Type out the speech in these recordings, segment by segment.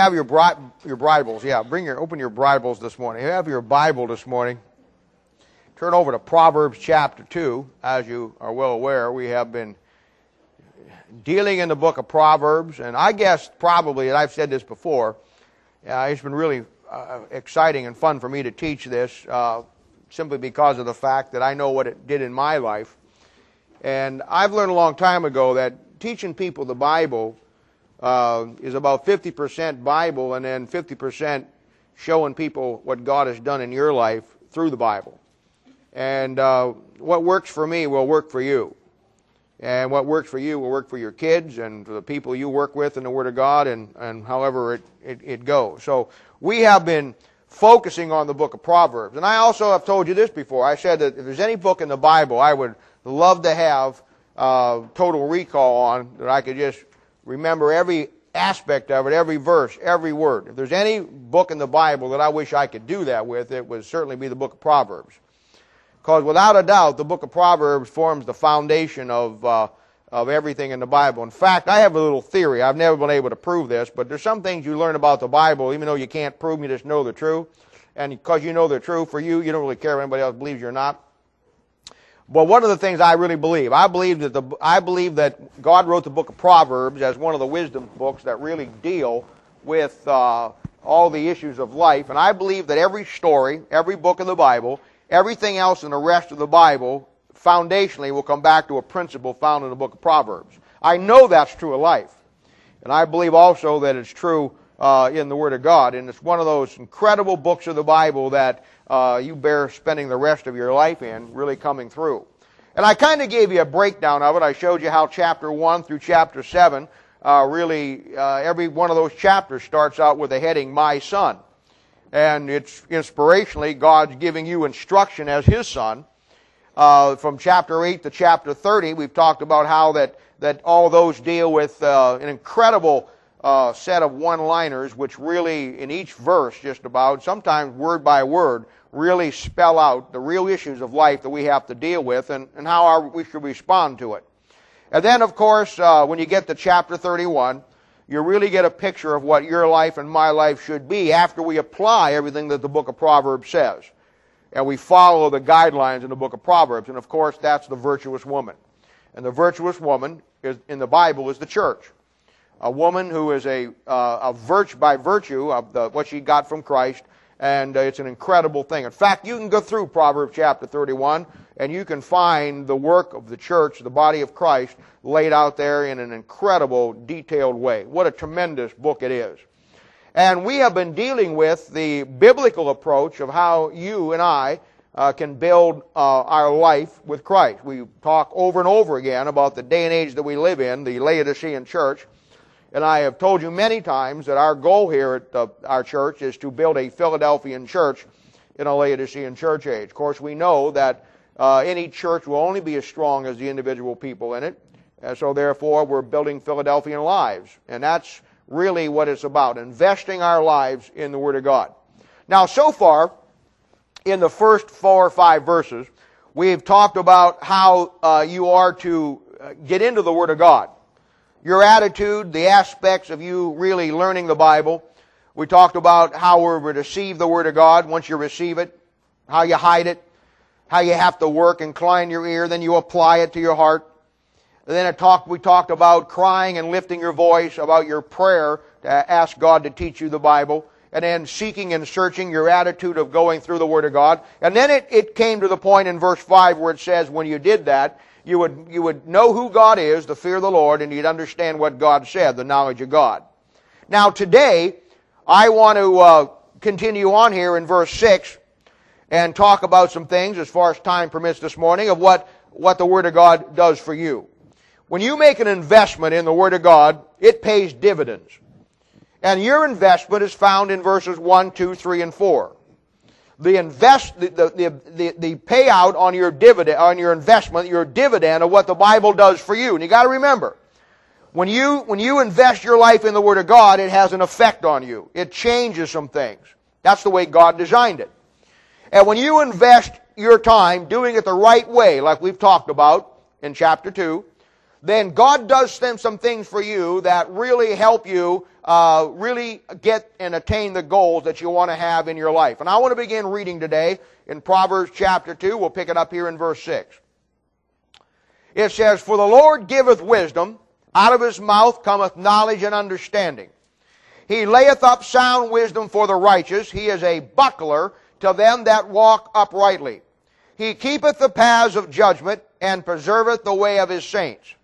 Have your bri- your Bibles, yeah. Bring your open your Bibles this morning. You have your Bible this morning. Turn over to Proverbs chapter two. As you are well aware, we have been dealing in the book of Proverbs, and I guess probably, and I've said this before, uh, it's been really uh, exciting and fun for me to teach this, uh, simply because of the fact that I know what it did in my life, and I've learned a long time ago that teaching people the Bible uh, is about 50% Bible and then 50% showing people what God has done in your life through the Bible. And uh, what works for me will work for you. And what works for you will work for your kids and for the people you work with in the Word of God and, and however it, it, it goes. So we have been focusing on the book of Proverbs. And I also have told you this before. I said that if there's any book in the Bible I would love to have uh, total recall on, that I could just remember every aspect of it, every verse, every word. If there's any book in the Bible that I wish I could do that with, it would certainly be the book of Proverbs. Because without a doubt, the book of Proverbs forms the foundation of, uh, of everything in the Bible. In fact, I have a little theory. I've never been able to prove this, but there's some things you learn about the Bible, even though you can't prove them, you just know they're true. And because you know they're true for you, you don't really care if anybody else believes you or not. But one of the things I really believe, I believe that the, I believe that God wrote the book of Proverbs as one of the wisdom books that really deal with uh, all the issues of life. And I believe that every story, every book of the Bible, everything else in the rest of the Bible, foundationally will come back to a principle found in the book of Proverbs. I know that's true of life. And I believe also that it's true uh, in the Word of God. And it's one of those incredible books of the Bible that uh, you bear spending the rest of your life in, really coming through. And I kind of gave you a breakdown of it. I showed you how chapter 1 through chapter 7, uh, really, uh, every one of those chapters starts out with the heading, My Son. And it's inspirationally, God's giving you instruction as His Son. Uh, from chapter 8 to chapter 30, we've talked about how that, that all those deal with uh, an incredible uh, set of one liners, which really, in each verse, just about, sometimes word by word, really spell out the real issues of life that we have to deal with and, and how our, we should respond to it. And then, of course, uh, when you get to chapter 31, you really get a picture of what your life and my life should be after we apply everything that the book of Proverbs says. And we follow the guidelines in the book of Proverbs. And of course, that's the virtuous woman. And the virtuous woman is, in the Bible is the church. A woman who is a, uh, a virtue, by virtue of the, what she got from Christ, and uh, it's an incredible thing. In fact, you can go through Proverbs chapter 31 and you can find the work of the church, the body of Christ, laid out there in an incredible, detailed way. What a tremendous book it is. And we have been dealing with the biblical approach of how you and I uh, can build uh, our life with Christ. We talk over and over again about the day and age that we live in, the Laodicean church. And I have told you many times that our goal here at uh, our church is to build a Philadelphian church in a Laodicean church age. Of course, we know that uh, any church will only be as strong as the individual people in it. And so, therefore, we're building Philadelphian lives. And that's really what it's about investing our lives in the Word of God. Now, so far, in the first four or five verses, we've talked about how uh, you are to uh, get into the Word of God your attitude, the aspects of you really learning the Bible. We talked about how we're receive the Word of God once you receive it, how you hide it, how you have to work, incline your ear, then you apply it to your heart. And then it talked, we talked about crying and lifting your voice, about your prayer to ask God to teach you the Bible, and then seeking and searching your attitude of going through the Word of God. And then it, it came to the point in verse 5 where it says, when you did that, you would, you would know who God is, the fear of the Lord, and you'd understand what God said, the knowledge of God. Now today, I want to uh, continue on here in verse 6 and talk about some things as far as time permits this morning of what, what the Word of God does for you. When you make an investment in the Word of God, it pays dividends. And your investment is found in verses 1, 2, 3, and 4 the invest the, the, the, the, payout on your dividend on your investment, your dividend of what the Bible does for you. And you got to remember, when you when you invest your life in the Word of God, it has an effect on you. It changes some things. That's the way God designed it. And when you invest your time doing it the right way, like we've talked about in chapter two, then God does some things for you that really help you uh, really get and attain the goals that you want to have in your life. And I want to begin reading today in Proverbs chapter 2. We'll pick it up here in verse 6. It says, For the Lord giveth wisdom, out of his mouth cometh knowledge and understanding. He layeth up sound wisdom for the righteous. He is a buckler to them that walk uprightly. He keepeth the paths of judgment and preserveth the way of his saints.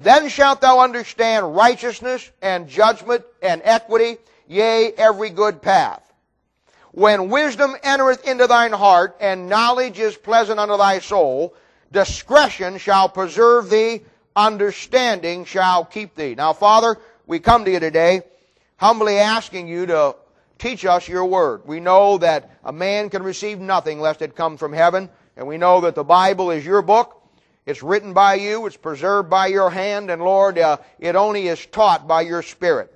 Then shalt thou understand righteousness and judgment and equity, yea, every good path. When wisdom entereth into thine heart, and knowledge is pleasant unto thy soul, discretion shall preserve thee, understanding shall keep thee. Now, Father, we come to you today humbly asking you to teach us your word. We know that a man can receive nothing lest it come from heaven, and we know that the Bible is your book, it's written by you, it's preserved by your hand, and Lord, uh, it only is taught by your Spirit.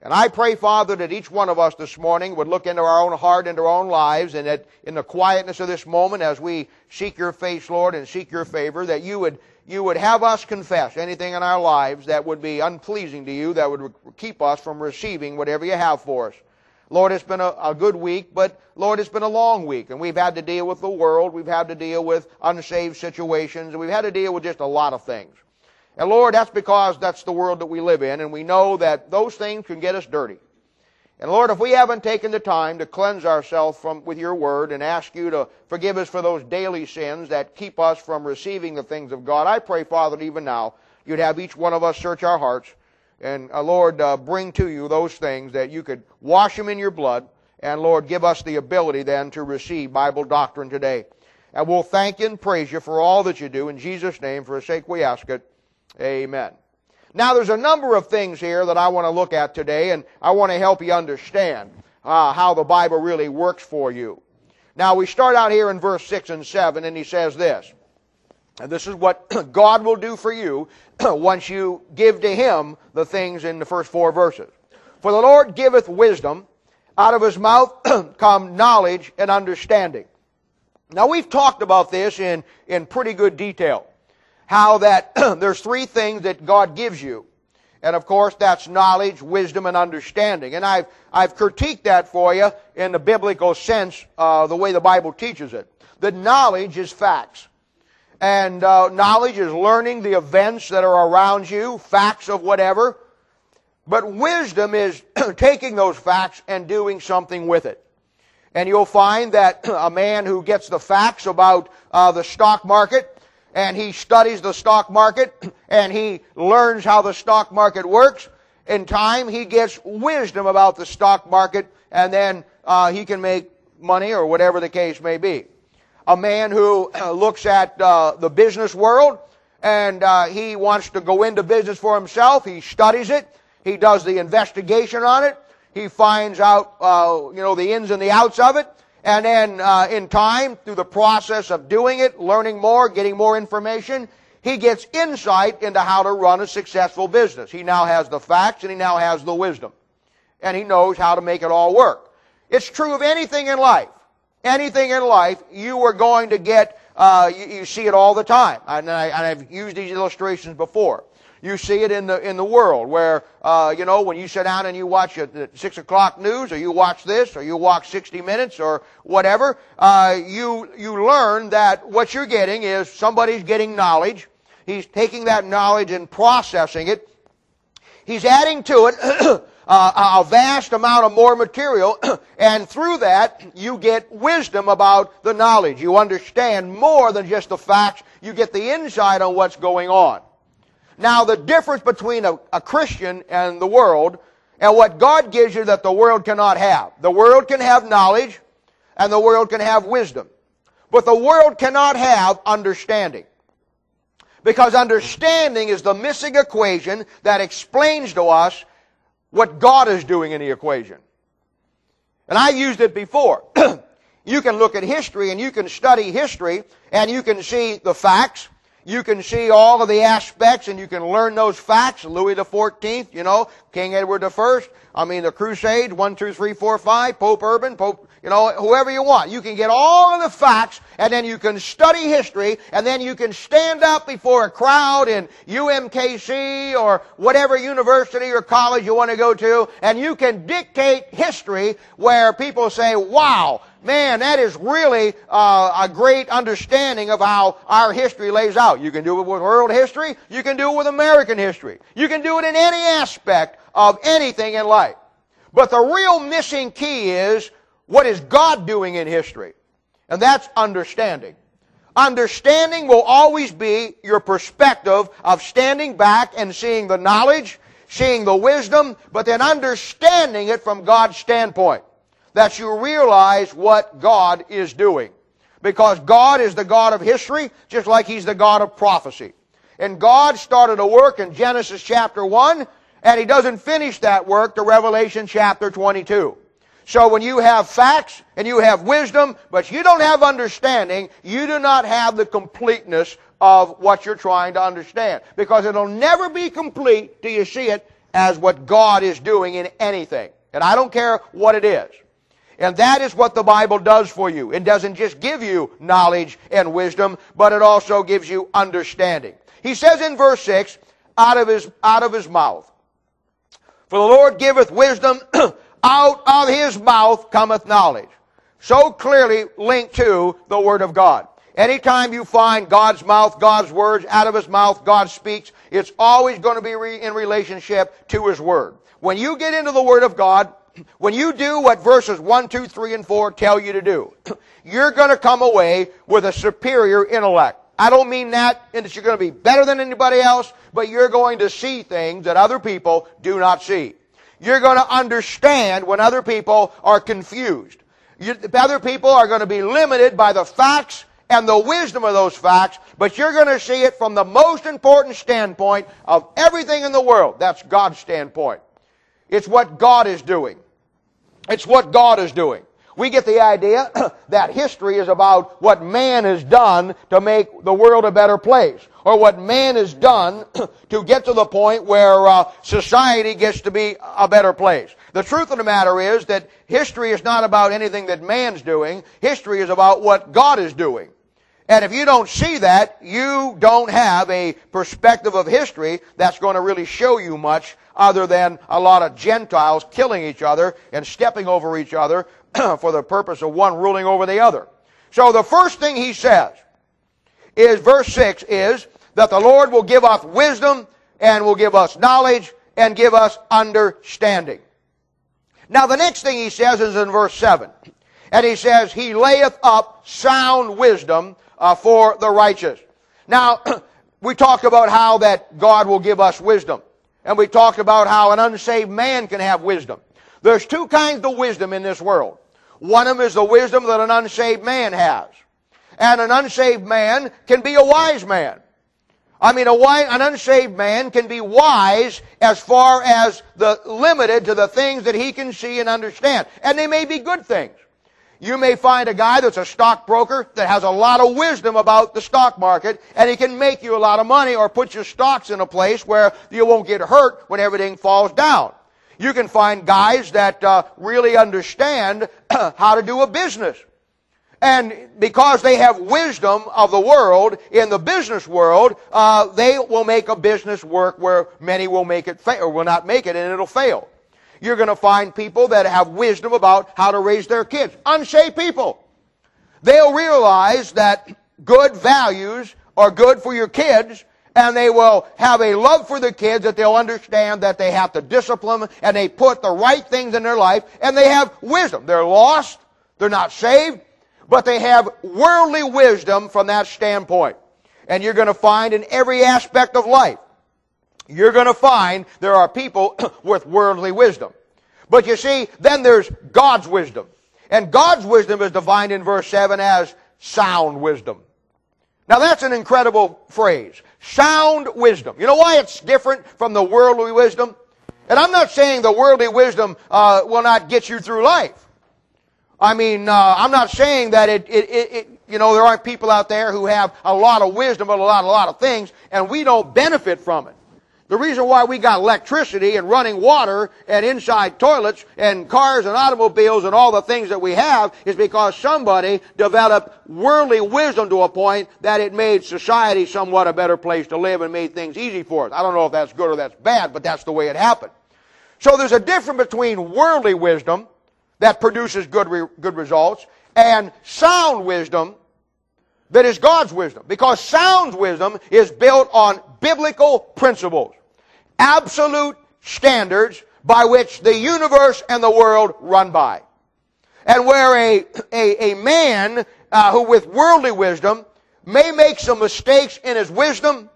And I pray, Father, that each one of us this morning would look into our own heart, into our own lives, and that in the quietness of this moment, as we seek your face, Lord, and seek your favor, that you would, you would have us confess anything in our lives that would be unpleasing to you, that would keep us from receiving whatever you have for us. Lord, it's been a, a, good week, but Lord, it's been a long week, and we've had to deal with the world, we've had to deal with unsaved situations, and we've had to deal with just a lot of things. And Lord, that's because that's the world that we live in, and we know that those things can get us dirty. And Lord, if we haven't taken the time to cleanse ourselves from with your word and ask you to forgive us for those daily sins that keep us from receiving the things of God, I pray, Father, even now, you'd have each one of us search our hearts and uh, Lord, uh, bring to you those things that you could wash them in your blood. And Lord, give us the ability then to receive Bible doctrine today. And we'll thank you and praise you for all that you do. In Jesus' name, for the sake we ask it. Amen. Now, there's a number of things here that I want to look at today, and I want to help you understand uh, how the Bible really works for you. Now, we start out here in verse 6 and 7, and he says this. And this is what God will do for you once you give to Him the things in the first four verses. For the Lord giveth wisdom, out of His mouth come knowledge and understanding. Now we've talked about this in, in pretty good detail. How that there's three things that God gives you. And of course, that's knowledge, wisdom, and understanding. And I've, I've critiqued that for you in the biblical sense, uh, the way the Bible teaches it. The knowledge is facts. And uh, knowledge is learning the events that are around you, facts of whatever. But wisdom is taking those facts and doing something with it. And you'll find that a man who gets the facts about uh, the stock market and he studies the stock market and he learns how the stock market works, in time he gets wisdom about the stock market and then uh, he can make money or whatever the case may be a man who looks at uh, the business world and uh, he wants to go into business for himself. He studies it. He does the investigation on it. He finds out, uh, you know, the ins and the outs of it. And then uh, in time, through the process of doing it, learning more, getting more information, he gets insight into how to run a successful business. He now has the facts and he now has the wisdom. And he knows how to make it all work. It's true of anything in life anything in life, you are going to get, uh, you, you, see it all the time. And, I, have used these illustrations before. You see it in the in the world where uh, you know when you sit down and you watch the six o'clock news, or you watch this, or you watch 60 Minutes, or whatever. Uh, you you learn that what you're getting is somebody's getting knowledge. He's taking that knowledge and processing it. He's adding to it uh, a vast amount of more material, and through that, you get wisdom about the knowledge. You understand more than just the facts. You get the insight on what's going on. Now, the difference between a, a Christian and the world, and what God gives you that the world cannot have. The world can have knowledge, and the world can have wisdom. But the world cannot have understanding. Because understanding is the missing equation that explains to us what God is doing in the equation. And I used it before. you can look at history and you can study history and you can see the facts. You can see all of the aspects and you can learn those facts. Louis the Fourteenth, you know, King Edward the First. I mean, the Crusades, one, two, three, four, five, Pope Urban, Pope, you know, whoever you want. You can get all of the facts and then you can study history and then you can stand up before a crowd in UMKC or whatever university or college you want to go to and you can dictate history where people say, wow, man, that is really uh, a great understanding of how our history lays out. You can do it with world history. You can do it with American history. You can do it in any aspect of anything in life. But the real missing key is what is God doing in history? And that's understanding. Understanding will always be your perspective of standing back and seeing the knowledge, seeing the wisdom, but then understanding it from God's standpoint. That you realize what God is doing. Because God is the God of history, just like He's the God of prophecy. And God started a work in Genesis chapter 1, and he doesn't finish that work to Revelation chapter 22. So when you have facts and you have wisdom, but you don't have understanding, you do not have the completeness of what you're trying to understand. Because it'll never be complete till you see it as what God is doing in anything. And I don't care what it is. And that is what the Bible does for you. It doesn't just give you knowledge and wisdom, but it also gives you understanding. He says in verse 6, out of his, out of his mouth. For the Lord giveth wisdom, out of his mouth cometh knowledge. So clearly linked to the Word of God. Anytime you find God's mouth, God's words, out of His mouth, God speaks, it's always going to be re- in relationship to His Word. When you get into the Word of God, when you do what verses 1, 2, 3, and 4 tell you to do, you're going to come away with a superior intellect. I don't mean that in that you're going to be better than anybody else, but you're going to see things that other people do not see. You're going to understand when other people are confused. You, other people are going to be limited by the facts and the wisdom of those facts, but you're going to see it from the most important standpoint of everything in the world. That's God's standpoint. It's what God is doing. It's what God is doing we get the idea that history is about what man has done to make the world a better place, or what man has done to get to the point where uh, society gets to be a better place. The truth of the matter is that history is not about anything that man's doing. History is about what God is doing. And if you don't see that, you don't have a perspective of history that's going to really show you much other than a lot of Gentiles killing each other and stepping over each other for the purpose of one ruling over the other. So the first thing he says is verse 6 is that the Lord will give us wisdom and will give us knowledge and give us understanding. Now the next thing he says is in verse 7. And he says, He layeth up sound wisdom uh, for the righteous. Now, we talked about how that God will give us wisdom. And we talked about how an unsaved man can have wisdom. There's two kinds of wisdom in this world. One of them is the wisdom that an unsaved man has. And an unsaved man can be a wise man. I mean, a wise, an unsaved man can be wise as far as the limited to the things that he can see and understand. And they may be good things. You may find a guy that's a stockbroker that has a lot of wisdom about the stock market and he can make you a lot of money or put your stocks in a place where you won't get hurt when everything falls down. You can find guys that uh, really understand how to do a business. And because they have wisdom of the world in the business world, uh, they will make a business work where many will make it fail or will not make it and it'll fail. You're going to find people that have wisdom about how to raise their kids. Unsaved people. They'll realize that good values are good for your kids and they will have a love for the kids that they'll understand that they have to discipline and they put the right things in their life and they have wisdom. They're lost. They're not saved, but they have worldly wisdom from that standpoint. And you're going to find in every aspect of life, you're going to find there are people with worldly wisdom. But you see, then there's God's wisdom. And God's wisdom is defined in verse 7 as sound wisdom. Now that's an incredible phrase. Sound wisdom. You know why it's different from the worldly wisdom? And I'm not saying the worldly wisdom uh, will not get you through life. I mean, uh, I'm not saying that it, it, it, you know, there aren't people out there who have a lot of wisdom about a lot, a lot of things, and we don't benefit from it. The reason why we got electricity and running water and inside toilets and cars and automobiles and all the things that we have is because somebody developed worldly wisdom to a point that it made society somewhat a better place to live and made things easy for us. I don't know if that's good or that's bad, but that's the way it happened. So there's a difference between worldly wisdom that produces good, re- good results and sound wisdom that is God's wisdom. Because sound wisdom is built on biblical principles, absolute standards by which the universe and the world run by. And where a, a, a man uh, who with worldly wisdom may make some mistakes in his wisdom,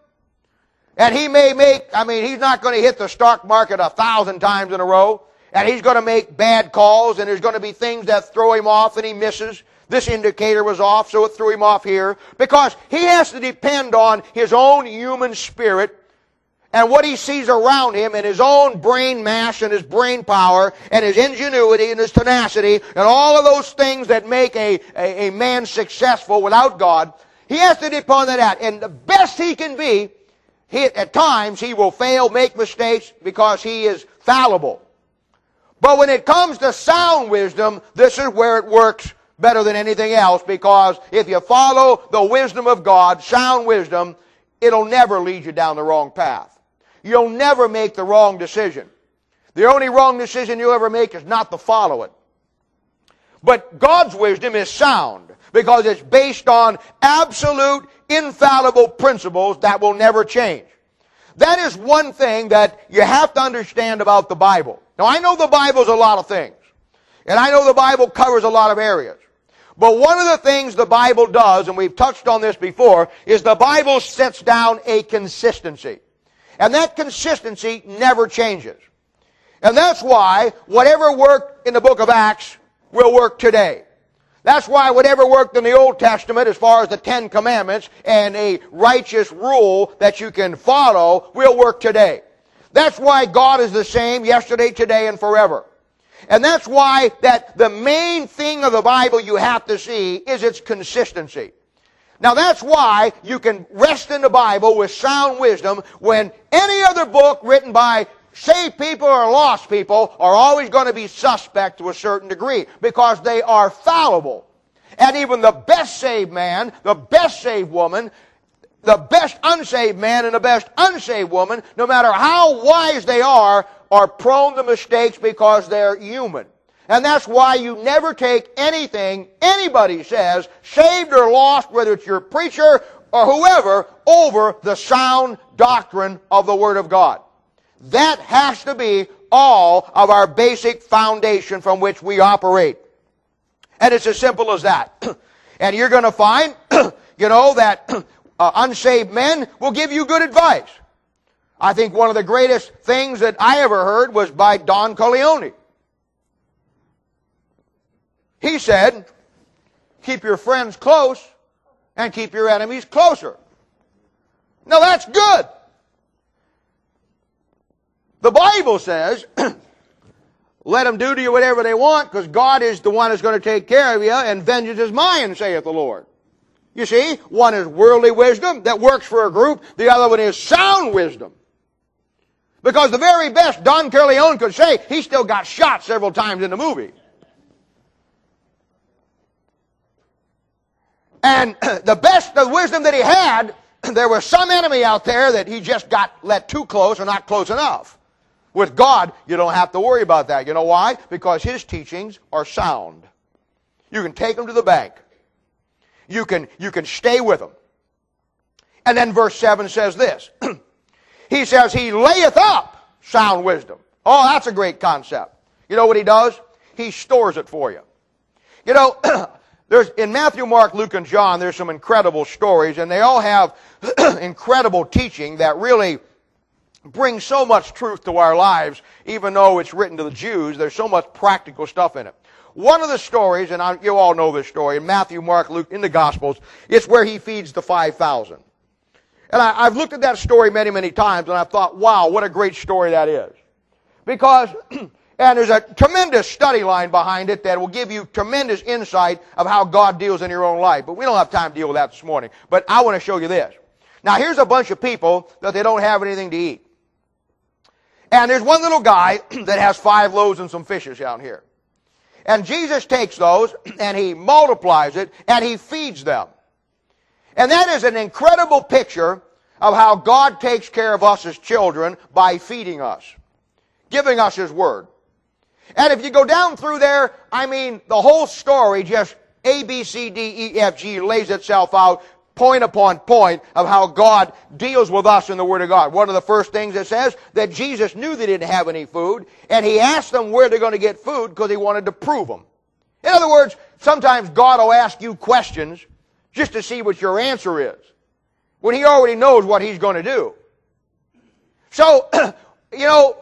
and he may make, I mean, he's not going to hit the stock market a thousand times in a row, and he's going to make bad calls, and there's going to be things that throw him off and he misses. This indicator was off, so it threw him off here. Because he has to depend on his own human spirit and what he sees around him and his own brain mass and his brain power and his ingenuity and his tenacity and all of those things that make a, a, a man successful without God. He has to depend on that. And the best he can be, he, at times he will fail, make mistakes because he is fallible. But when it comes to sound wisdom, this is where it works better than anything else because if you follow the wisdom of God, sound wisdom, it'll never lead you down the wrong path. You'll never make the wrong decision. The only wrong decision you'll ever make is not to follow it. But God's wisdom is sound because it's based on absolute, infallible principles that will never change. That is one thing that you have to understand about the Bible. Now I know the Bible's a lot of things. And I know the Bible covers a lot of areas. But one of the things the Bible does, and we've touched on this before, is the Bible sets down a consistency. And that consistency never changes. And that's why whatever worked in the book of Acts will work today. That's why whatever worked in the Old Testament as far as the Ten Commandments and a righteous rule that you can follow will work today. That's why God is the same yesterday, today, and forever. And that's why that the main thing of the Bible you have to see is its consistency. Now that's why you can rest in the Bible with sound wisdom when any other book written by saved people or lost people are always going to be suspect to a certain degree because they are fallible. And even the best saved man, the best saved woman, the best unsaved man and the best unsaved woman, no matter how wise they are, are prone to mistakes because they're human. And that's why you never take anything anybody says, saved or lost, whether it's your preacher or whoever, over the sound doctrine of the Word of God. That has to be all of our basic foundation from which we operate. And it's as simple as that. and you're going to find, you know, that uh, unsaved men will give you good advice. I think one of the greatest things that I ever heard was by Don Corleone. He said, keep your friends close and keep your enemies closer. Now that's good. The Bible says, let them do to you whatever they want because God is the one that's going to take care of you and vengeance is mine, saith the Lord. You see, one is worldly wisdom that works for a group. The other one is sound wisdom because the very best Don Corleone could say, he still got shot several times in the movie. And the best of wisdom that he had, there was some enemy out there that he just got let too close or not close enough. With God, you don't have to worry about that. You know why? Because his teachings are sound. You can take them to the bank. You can, you can stay with them. And then verse 7 says this. He says he layeth up sound wisdom. Oh, that's a great concept. You know what he does? He stores it for you. You know, there's in Matthew, Mark, Luke, and John, there's some incredible stories, and they all have incredible teaching that really brings so much truth to our lives, even though it's written to the Jews. There's so much practical stuff in it. One of the stories, and I, you all know this story, in Matthew, Mark, Luke, in the Gospels, it's where he feeds the 5,000. And I, have looked at that story many, many times and I've thought, wow, what a great story that is. Because And there's a tremendous study line behind it that will give you tremendous insight of how God deals in your own life. But we don't have time to deal with that this morning. But I want to show you this. Now here's a bunch of people that they don't have anything to eat. And there's one little guy that has five loaves and some fishes down here. And Jesus takes those and he multiplies it and he feeds them. And that is an incredible picture of how God takes care of us as children by feeding us, giving us his word. And if you go down through there, I mean, the whole story just A, B, C, D, E, F, G lays itself out point upon point of how God deals with us in the Word of God. One of the first things it says that Jesus knew they didn't have any food, and He asked them where they're going to get food because He wanted to prove them. In other words, sometimes God will ask you questions just to see what your answer is when He already knows what He's going to do. So, you know,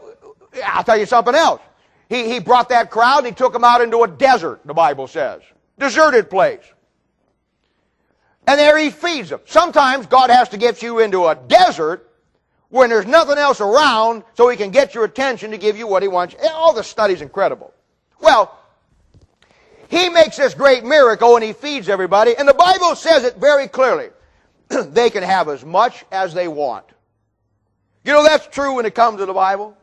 I'll tell you something else. He, he brought that crowd, he took them out into a desert, the Bible says. Deserted place. And there he feeds them. Sometimes God has to get you into a desert when there's nothing else around so he can get your attention to give you what he wants. Eh, all the study's incredible. Well, he makes this great miracle and he feeds everybody. And the Bible says it very clearly. they can have as much as they want. You know that's true when it comes to the Bible?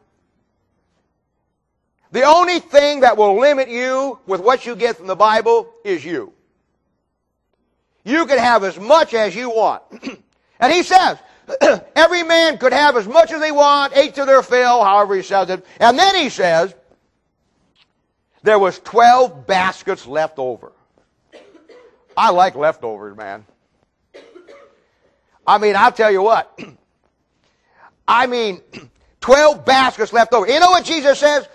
The only thing that will limit you with what you get from the Bible is you. You can have as much as you want. and he says, every man could have as much as they want, ate to their fill, however he says it. And then he says, there was 12 baskets left over. I like leftovers, man. I mean, I'll tell you what. I mean, 12 baskets left over. You know what Jesus says?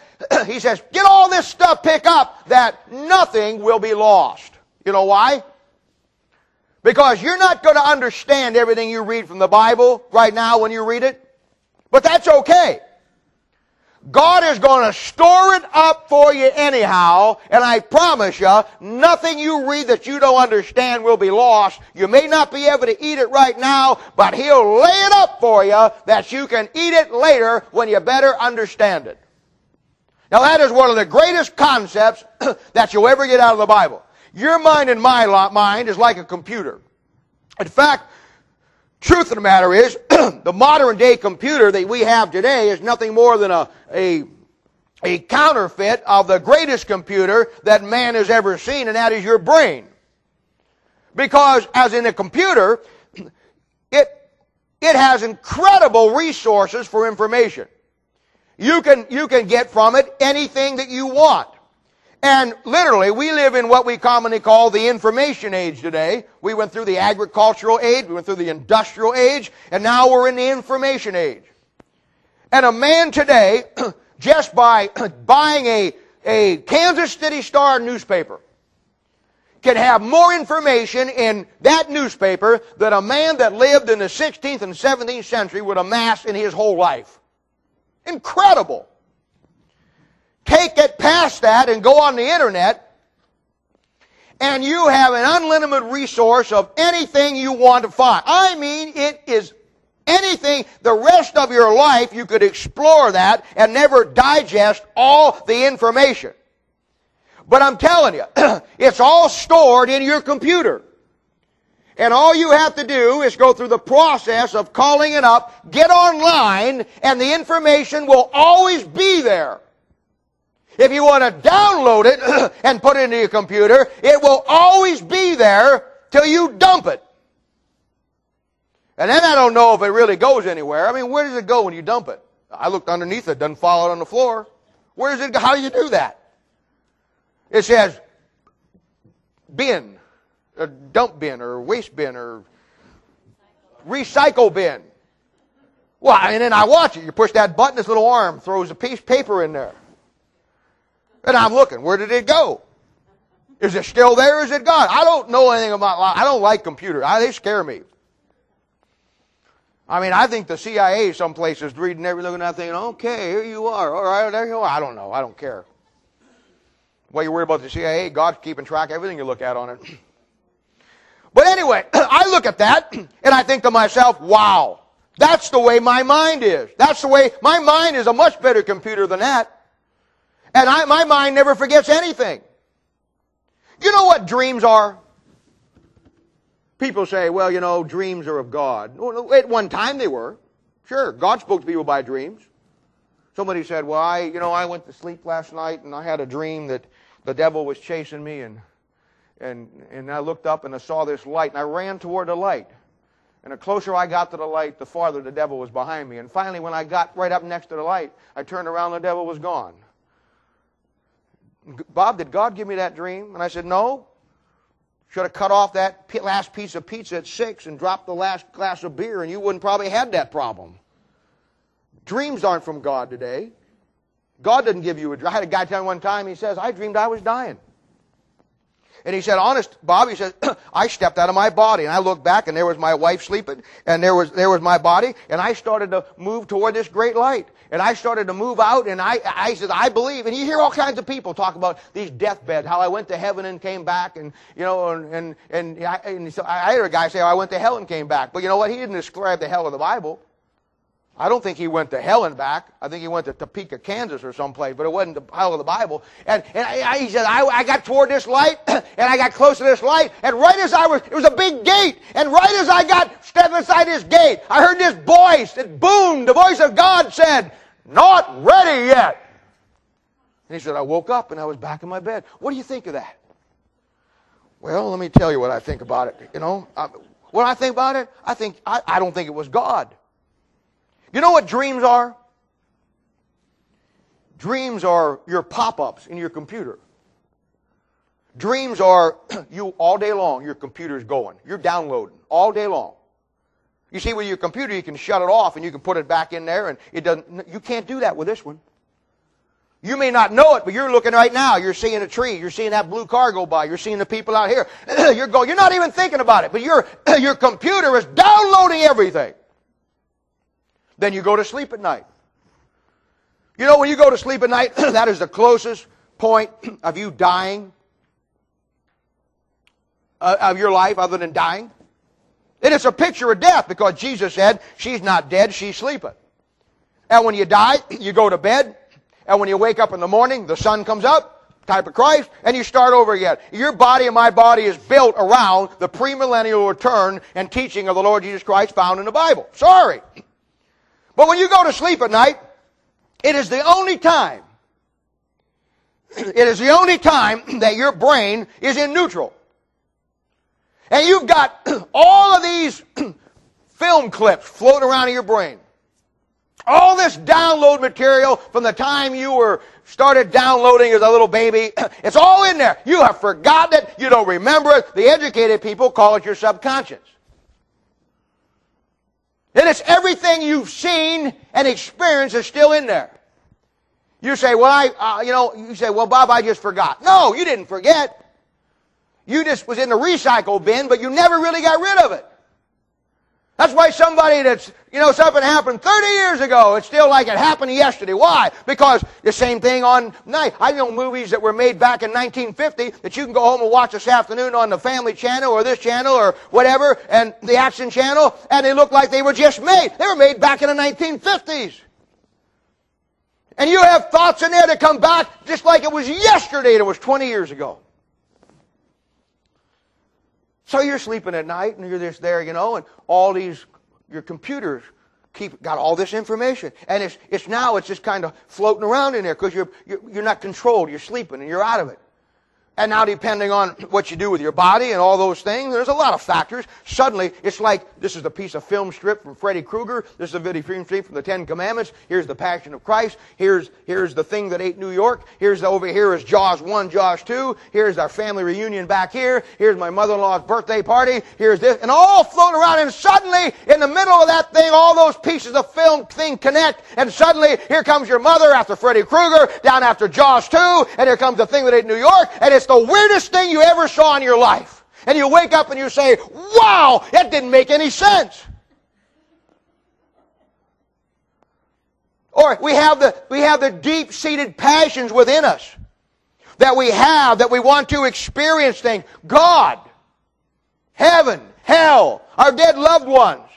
he says, get all this stuff pick up that nothing will be lost. You know why? Because you're not going to understand everything you read from the Bible right now when you read it. But that's okay. God is going to store it up for you anyhow, and I promise you, nothing you read that you don't understand will be lost. You may not be able to eat it right now, but He'll lay it up for you that you can eat it later when you better understand it. Now that is one of the greatest concepts that you'll ever get out of the Bible. Your mind and my mind is like a computer. In fact, truth of the matter is, the modern day computer that we have today is nothing more than a, a, a counterfeit of the greatest computer that man has ever seen, and that is your brain. Because as in a computer, it, it has incredible resources for information. You can, you can get from it anything that you want. And literally, we live in what we commonly call the information age today. We went through the agricultural age, we went through the industrial age, and now we're in the information age. And a man today, just by buying a, a Kansas City Star newspaper, can have more information in that newspaper than a man that lived in the 16th and 17th century would amass in his whole life. Incredible. Take it past that and go on the internet, and you have an unlimited resource of anything you want to find. I mean, it is anything, the rest of your life, you could explore that and never digest all the information. But I'm telling you, it's all stored in your computer. And all you have to do is go through the process of calling it up, get online, and the information will always be there. If you want to download it and put it into your computer, it will always be there till you dump it. And then I don't know if it really goes anywhere. I mean, where does it go when you dump it? I looked underneath it, doesn't fall out on the floor. Where does it go? How do you do that? It says bin, a dump bin or waste bin or recycle bin. Well, and then I watch it. You push that button, this little arm throws a piece of paper in there. And I'm looking, where did it go? Is it still there? Is it gone? I don't know anything about, I don't like computers. I, they scare me. I mean, I think the CIA some places reading every looking at that thing, okay, here you are. All right, there you are. I don't know. I don't care. Well, you're worried about the CIA, God's keeping track of everything you look at on it. But anyway, I look at that and I think to myself, wow, that's the way my mind is. That's the way, my mind is a much better computer than that. And I, my mind never forgets anything. You know what dreams are? People say, well, you know, dreams are of God. At one time they were. Sure, God spoke to people by dreams. Somebody said, well, I, you know, I went to sleep last night and I had a dream that the devil was chasing me and, and, and I looked up and I saw this light and I ran toward the light. And the closer I got to the light, the farther the devil was behind me. And finally, when I got right up next to the light, I turned around and the devil was gone. Bob, did God give me that dream? And I said, No. Should have cut off that last piece of pizza at six and dropped the last glass of beer, and you wouldn't probably had that problem. Dreams aren't from God today. God doesn't give you a dream. I had a guy tell me one time, he says, I dreamed I was dying. And he said, honest, Bob, he said, I stepped out of my body and I looked back and there was my wife sleeping and there was, there was my body and I started to move toward this great light. And I started to move out and I, I said, I believe. And you hear all kinds of people talk about these deathbeds, how I went to heaven and came back and, you know, and, and, and, I, and so I heard a guy say, oh, I went to hell and came back. But you know what? He didn't describe the hell of the Bible. I don't think he went to hell and back. I think he went to Topeka, Kansas or someplace, but it wasn't the hell of the Bible. And, and I, he said, I, I got toward this light, and I got close to this light, and right as I was, it was a big gate, and right as I got stepped inside this gate, I heard this voice, it boomed, the voice of God said, not ready yet. And he said, I woke up and I was back in my bed. What do you think of that? Well, let me tell you what I think about it. You know, I, what I think about it, I think, I, I don't think it was God. You know what dreams are? Dreams are your pop ups in your computer. Dreams are you all day long, your computer's going. You're downloading all day long. You see, with your computer, you can shut it off and you can put it back in there, and it doesn't. You can't do that with this one. You may not know it, but you're looking right now. You're seeing a tree. You're seeing that blue car go by. You're seeing the people out here. you're going. You're not even thinking about it, but your your computer is downloading everything. Then you go to sleep at night. You know, when you go to sleep at night, that is the closest point of you dying uh, of your life other than dying. And it's a picture of death because Jesus said, She's not dead, she's sleeping. And when you die, you go to bed. And when you wake up in the morning, the sun comes up, type of Christ, and you start over again. Your body and my body is built around the premillennial return and teaching of the Lord Jesus Christ found in the Bible. Sorry. But when you go to sleep at night, it is the only time, it is the only time that your brain is in neutral. And you've got all of these film clips floating around in your brain. All this download material from the time you were started downloading as a little baby, it's all in there. You have forgotten it. You don't remember it. The educated people call it your subconscious. And it's everything you've seen and experienced is still in there. You say, well, I, uh, you know, you say, well, Bob, I just forgot. No, you didn't forget. You just was in the recycle bin, but you never really got rid of it. That's why somebody that's, you know, something happened 30 years ago, it's still like it happened yesterday. Why? Because the same thing on night. I know movies that were made back in 1950 that you can go home and watch this afternoon on the Family Channel or this channel or whatever, and the Action Channel, and they look like they were just made. They were made back in the 1950s. And you have thoughts in there that come back just like it was yesterday that was 20 years ago. So you're sleeping at night and you're just there, you know, and all these, your computers keep, got all this information. And it's, it's now, it's just kind of floating around in there because you're, you're, you're not controlled. You're sleeping and you're out of it. And now, depending on what you do with your body and all those things, there's a lot of factors. Suddenly, it's like this is a piece of film strip from Freddy Krueger. This is a video film strip from the Ten Commandments. Here's the Passion of Christ. Here's here's the thing that ate New York. Here's the, over here is Jaws one, Jaws two. Here's our family reunion back here. Here's my mother-in-law's birthday party. Here's this, and all floating around. And suddenly, in the middle of that thing, all those pieces of film thing connect. And suddenly, here comes your mother after Freddy Krueger, down after Jaws two, and here comes the thing that ate New York, and it's the weirdest thing you ever saw in your life. And you wake up and you say, wow, that didn't make any sense. Or we have the, we have the deep seated passions within us that we have, that we want to experience things. God, heaven, hell, our dead loved ones.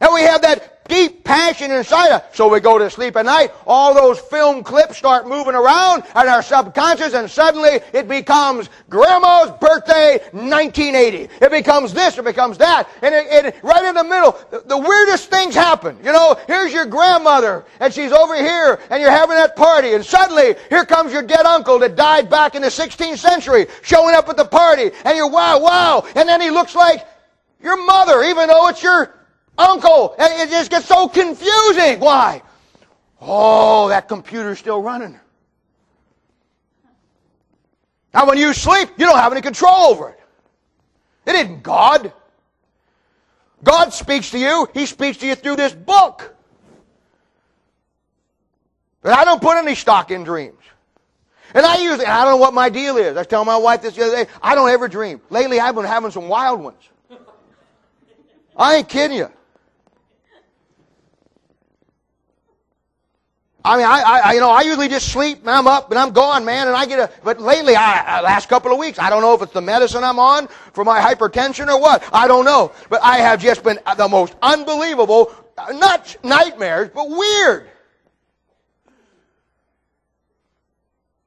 And we have that deep passion inside us. So we go to sleep at night, all those film clips start moving around in our subconscious, and suddenly it becomes Grandma's birthday 1980. It becomes this, it becomes that, and it, it, right in the middle, the, the weirdest things happen. You know, here's your grandmother, and she's over here, and you're having that party, and suddenly here comes your dead uncle that died back in the 16th century, showing up at the party, and you're wow, wow, and then he looks like your mother, even though it's your uncle. It just gets so confusing. Why? Oh, that computer's still running. Now, when you sleep, you don't have any control over it. It isn't God. God speaks to you. He speaks to you through this book. But I don't put any stock in dreams. And I usually, I don't know what my deal is. I was telling my wife this the other day. I don't ever dream. Lately, I've been having some wild ones. I ain't kidding you. I mean, I, I, you know, I usually just sleep and I'm up and I'm gone, man, and I get a, but lately, I, last couple of weeks, I don't know if it's the medicine I'm on for my hypertension or what. I don't know. But I have just been the most unbelievable, not nightmares, but weird.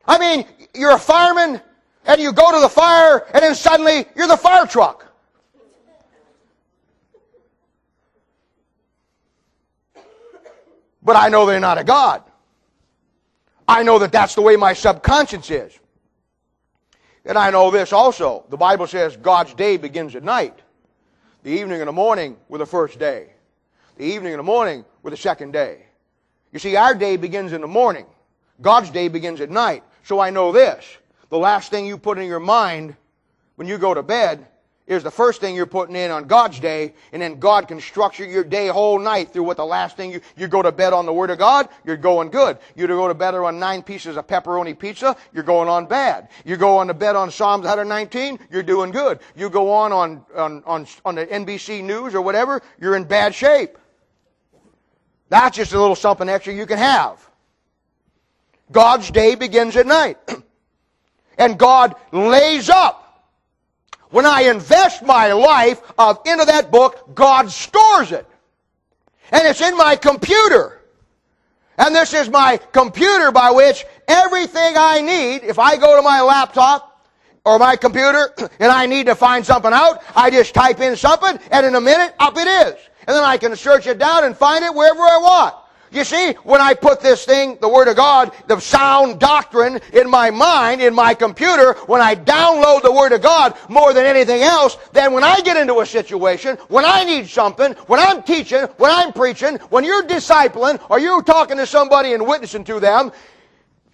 I mean, you're a fireman and you go to the fire and then suddenly you're the fire truck. But I know they're not a God. I know that that's the way my subconscious is. And I know this also. The Bible says God's day begins at night. The evening and the morning were the first day. The evening and the morning were the second day. You see, our day begins in the morning. God's day begins at night. So I know this. The last thing you put in your mind when you go to bed is the first thing you're putting in on God's day, and then God can structure your day whole night through what the last thing you, you go to bed on the Word of God, you're going good. You go to bed on nine pieces of pepperoni pizza, you're going on bad. You go on to bed on Psalms 119, you're doing good. You go on on, on, on, on the NBC News or whatever, you're in bad shape. That's just a little something extra you can have. God's day begins at night. and God lays up when I invest my life of, into that book, God stores it. And it's in my computer. And this is my computer by which everything I need, if I go to my laptop or my computer and I need to find something out, I just type in something and in a minute, up it is. And then I can search it down and find it wherever I want. You see, when I put this thing, the Word of God, the sound doctrine in my mind, in my computer, when I download the Word of God more than anything else, then when I get into a situation, when I need something, when I'm teaching, when I'm preaching, when you're discipling, or you're talking to somebody and witnessing to them,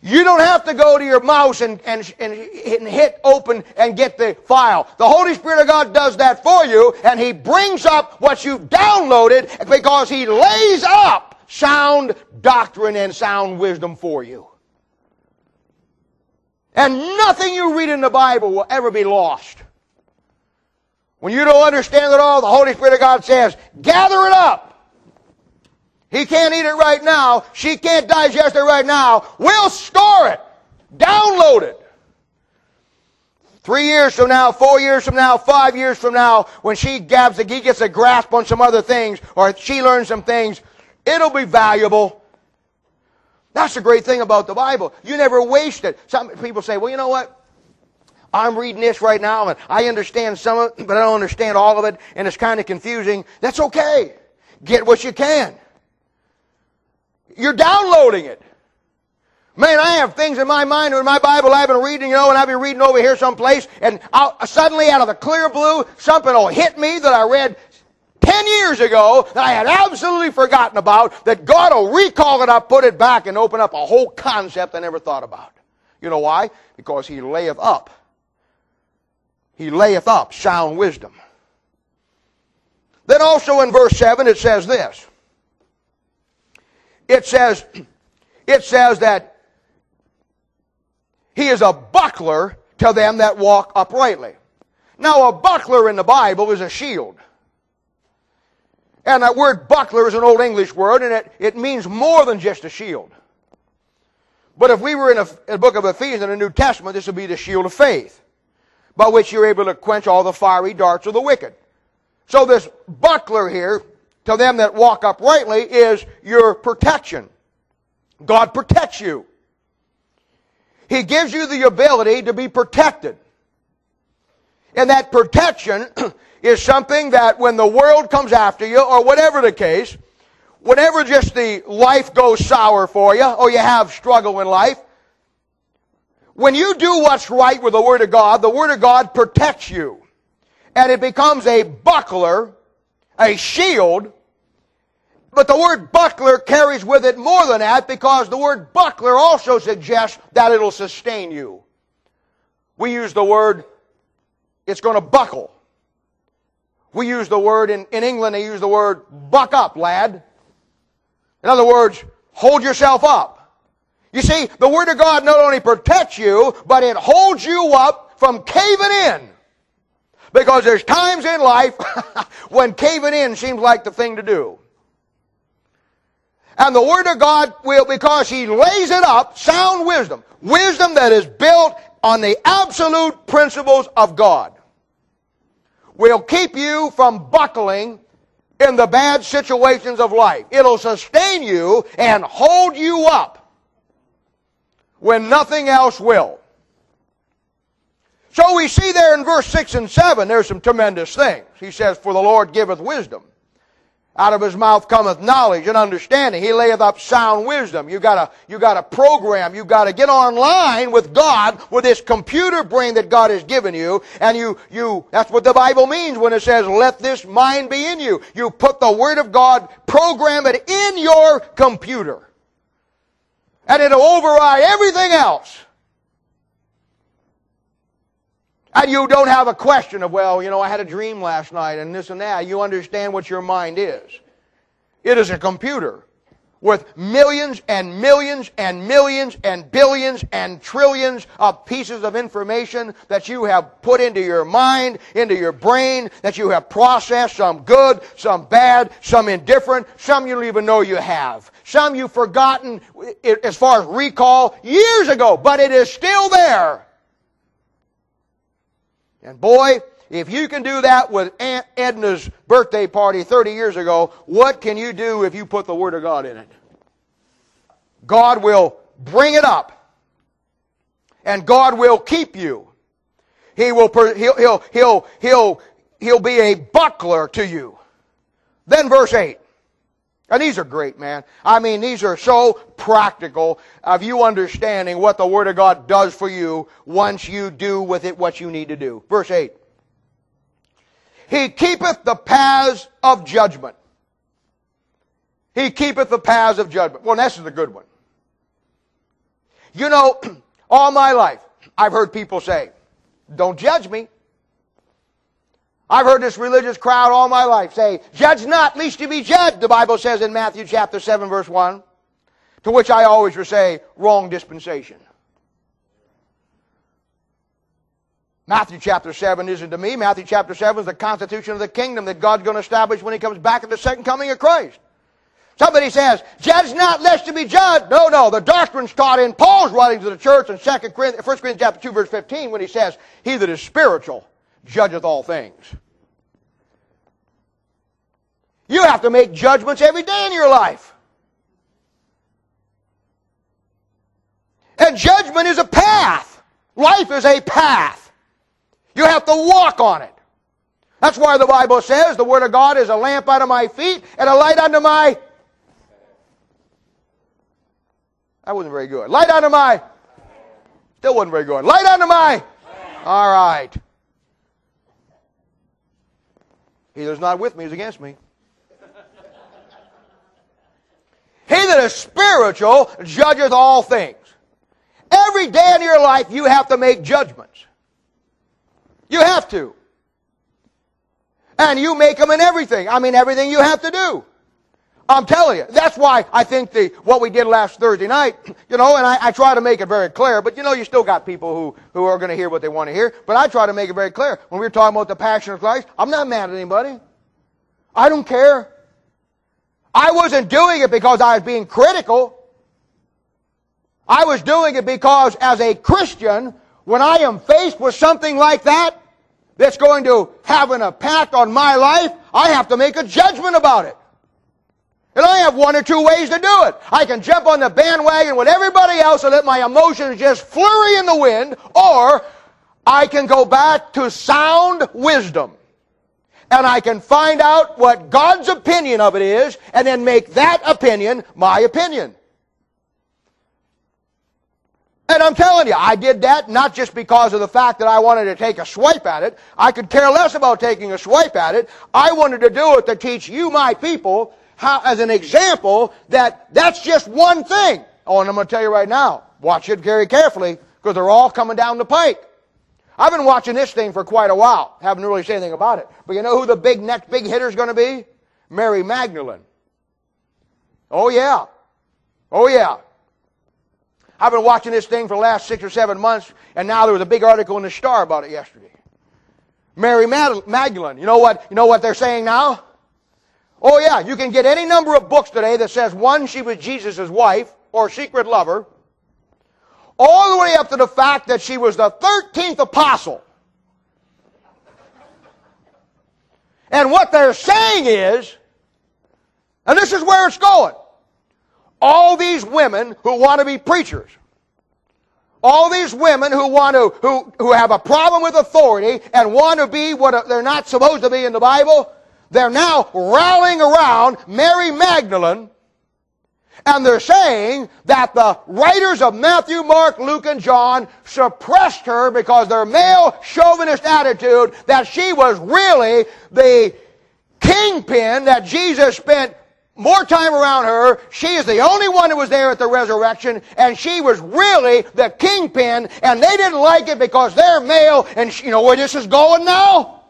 you don't have to go to your mouse and, and, and hit open and get the file. The Holy Spirit of God does that for you, and He brings up what you've downloaded because He lays up sound doctrine and sound wisdom for you. And nothing you read in the Bible will ever be lost. When you don't understand it all, the Holy Spirit of God says, gather it up. He can't eat it right now. She can't digest it right now. We'll store it. Download it. Three years from now, four years from now, five years from now, when she gets a, gets a grasp on some other things, or she learns some things, It'll be valuable. That's the great thing about the Bible. You never waste it. Some people say, well, you know what? I'm reading this right now and I understand some of it, but I don't understand all of it and it's kind of confusing. That's okay. Get what you can. You're downloading it. Man, I have things in my mind or in my Bible I've been reading, you know, and I've been reading over here someplace, and I'll, suddenly out of the clear blue, something will hit me that I read 10 years ago that I had absolutely forgotten about, that God will recall it up, put it back, and open up a whole concept I never thought about. You know why? Because He layeth up. He layeth up sound wisdom. Then also in verse 7 it says this. It says, it says that he is a buckler to them that walk uprightly. Now a buckler in the Bible is a shield. And that word buckler is an Old English word, and it, it means more than just a shield. But if we were in a, a book of Ephesians in the New Testament, this would be the shield of faith, by which you're able to quench all the fiery darts of the wicked. So this buckler here to them that walk uprightly is your protection. God protects you. He gives you the ability to be protected. And that protection is something that when the world comes after you, or whatever the case, whenever just the life goes sour for you, or you have struggle in life, when you do what's right with the Word of God, the Word of God protects you. And it becomes a buckler, a shield. But the word buckler carries with it more than that because the word buckler also suggests that it'll sustain you. We use the word, it's going to buckle. We use the word, in, in England, they use the word buck up, lad. In other words, hold yourself up. You see, the Word of God not only protects you, but it holds you up from caving in. Because there's times in life when caving in seems like the thing to do. And the Word of God will, because He lays it up, sound wisdom. Wisdom that is built on the absolute principles of God. Will keep you from buckling in the bad situations of life. It'll sustain you and hold you up when nothing else will. So we see there in verse 6 and 7, there's some tremendous things. He says, For the Lord giveth wisdom. Out of his mouth cometh knowledge and understanding. He layeth up sound wisdom. You gotta, you gotta program, you gotta get online with God, with this computer brain that God has given you, and you, you, that's what the Bible means when it says, let this mind be in you. You put the Word of God, program it in your computer and it'll override everything else. And you don't have a question of, well, you know, I had a dream last night and this and that. You understand what your mind is. It is a computer with millions and millions and millions and billions and trillions of pieces of information that you have put into your mind, into your brain, that you have processed, some good, some bad, some indifferent, some you don't even know you have. Some you've forgotten as far as recall years ago, but it is still there. And boy, if you can do that with Aunt Edna's birthday party 30 years ago, what can you do if you put the Word of God in it? God will bring it up. And God will keep you. He will, he'll, he'll, he'll, he'll, be a buckler to you. Then verse 8. And these are great, man. I mean, these are so practical of you understanding what the Word of God does for you once you do with it what you need to do. Verse 8. He keepeth the paths of judgment. He keepeth the paths of judgment. Well, this is a good one. You know, all my life, I've heard people say, don't judge me. I've heard this religious crowd all my life say, judge not, lest you be judged, the Bible says in Matthew chapter 7 verse 1. To which I always say, wrong dispensation. Matthew chapter 7 isn't to me. Matthew chapter 7 is the constitution of the kingdom that God's going to establish when He comes back at the second coming of Christ. Somebody says, judge not lest you be judged. No, no. The doctrine's taught in Paul's writings to the church in 2 Corinthians, 1 Corinthians chapter 2 verse 15 when he says, he that is spiritual judgeth all things. You have to make judgments every day in your life. And judgment is a path. Life is a path. You have to walk on it. That's why the Bible says the Word of God is a lamp unto my feet and a light unto my. That wasn't very good. Light unto my. Still wasn't very good. Light unto my. All right. He that is not with me is against me. he that is spiritual judgeth all things. Every day in your life, you have to make judgments. You have to. And you make them in everything. I mean, everything you have to do. I'm telling you. That's why I think the, what we did last Thursday night, you know, and I, I try to make it very clear, but you know, you still got people who, who are going to hear what they want to hear, but I try to make it very clear. When we were talking about the passion of Christ, I'm not mad at anybody. I don't care. I wasn't doing it because I was being critical. I was doing it because as a Christian, when I am faced with something like that, that's going to have an impact on my life, I have to make a judgment about it. And I have one or two ways to do it. I can jump on the bandwagon with everybody else and let my emotions just flurry in the wind, or I can go back to sound wisdom. And I can find out what God's opinion of it is, and then make that opinion my opinion. And I'm telling you, I did that not just because of the fact that I wanted to take a swipe at it. I could care less about taking a swipe at it. I wanted to do it to teach you, my people, how, as an example, that that's just one thing. Oh, and I'm going to tell you right now, watch it very carefully, because they're all coming down the pike. I've been watching this thing for quite a while. Haven't really said anything about it. But you know who the big next big hitter is going to be? Mary Magdalene. Oh yeah. Oh yeah. I've been watching this thing for the last six or seven months, and now there was a big article in the Star about it yesterday. Mary Magdalene. You know what? You know what they're saying now? Oh yeah, you can get any number of books today that says one, she was Jesus' wife or secret lover, all the way up to the fact that she was the 13th apostle. And what they're saying is, and this is where it's going, all these women who want to be preachers, all these women who want to, who, who have a problem with authority and want to be what they're not supposed to be in the Bible, they're now rallying around Mary Magdalene and they're saying that the writers of Matthew, Mark, Luke, and John suppressed her because their male chauvinist attitude that she was really the kingpin that Jesus spent more time around her. She is the only one who was there at the resurrection, and she was really the kingpin, and they didn't like it because they're male, and you know where this is going now?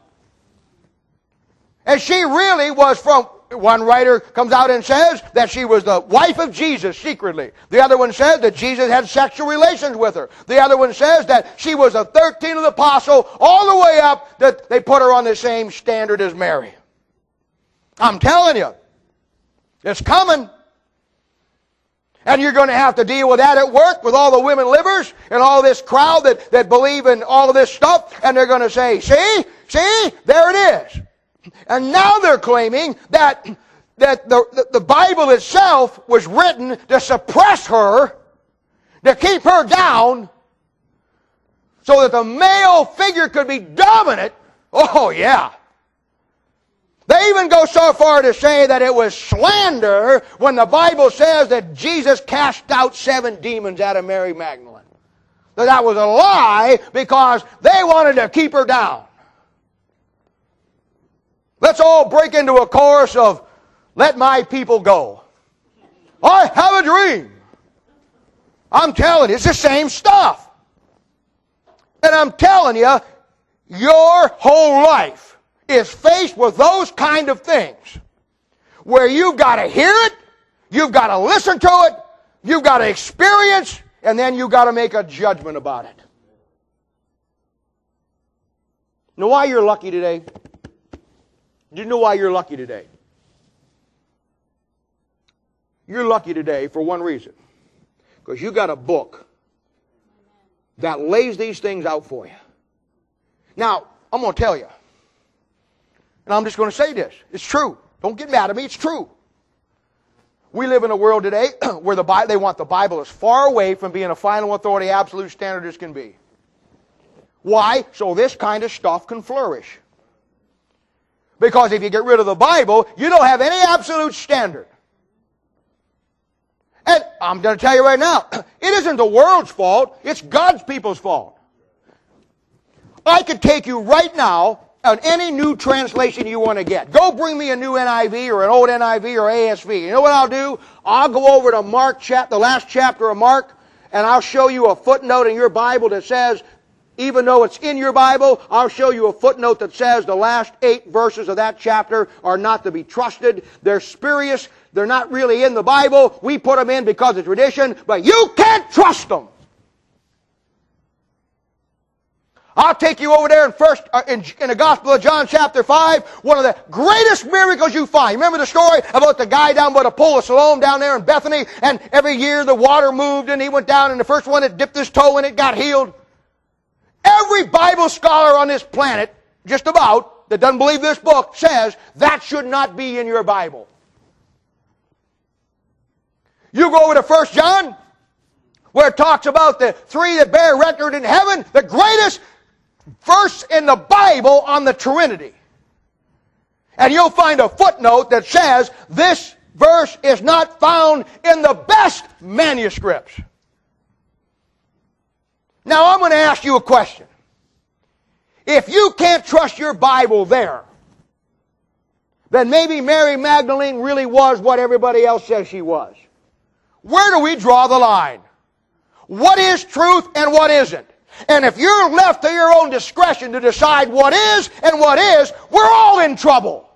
And she really was from, one writer comes out and says that she was the wife of Jesus secretly. The other one says that Jesus had sexual relations with her. The other one says that she was a 13th apostle all the way up that they put her on the same standard as Mary. I'm telling you, it's coming. And you're going to have to deal with that at work with all the women livers and all this crowd that, that believe in all of this stuff. And they're going to say, see, see, there it is. And now they're claiming that, that the, the Bible itself was written to suppress her, to keep her down, so that the male figure could be dominant. Oh, yeah. They even go so far to say that it was slander when the Bible says that Jesus cast out seven demons out of Mary Magdalene. That that was a lie because they wanted to keep her down. Let's all break into a chorus of let my people go. I have a dream. I'm telling you, it's the same stuff. And I'm telling you, your whole life is faced with those kind of things where you've got to hear it, you've got to listen to it, you've got to experience, and then you've got to make a judgment about it. Know why you're lucky today? Do you know why you're lucky today? You're lucky today for one reason. Because you got a book that lays these things out for you. Now, I'm going to tell you. And I'm just going to say this. It's true. Don't get mad at me. It's true. We live in a world today where the Bible, they want the Bible as far away from being a final authority, absolute standard as can be. Why? So this kind of stuff can flourish. Because if you get rid of the Bible, you don't have any absolute standard. And I'm going to tell you right now, it isn't the world's fault, it's God's people's fault. I could take you right now on any new translation you want to get. Go bring me a new NIV or an old NIV or ASV. You know what I'll do? I'll go over to Mark chap, the last chapter of Mark, and I'll show you a footnote in your Bible that says, even though it's in your Bible, I'll show you a footnote that says the last eight verses of that chapter are not to be trusted. They're spurious. They're not really in the Bible. We put them in because of tradition, but you can't trust them. I'll take you over there in first uh, in, in, the Gospel of John, chapter five. One of the greatest miracles you find. Remember the story about the guy down by the pool of Siloam down there in Bethany, and every year the water moved, and he went down, and the first one that dipped his toe in it got healed. Every Bible scholar on this planet, just about, that doesn't believe this book, says that should not be in your Bible. You go over to 1 John, where it talks about the three that bear record in heaven, the greatest verse in the Bible on the Trinity. And you'll find a footnote that says this verse is not found in the best manuscripts. Now I'm going to ask you a question. If you can't trust your Bible there, then maybe Mary Magdalene really was what everybody else says she was. Where do we draw the line? What is truth and what isn't? And if you're left to your own discretion to decide what is and what is, we're all in trouble.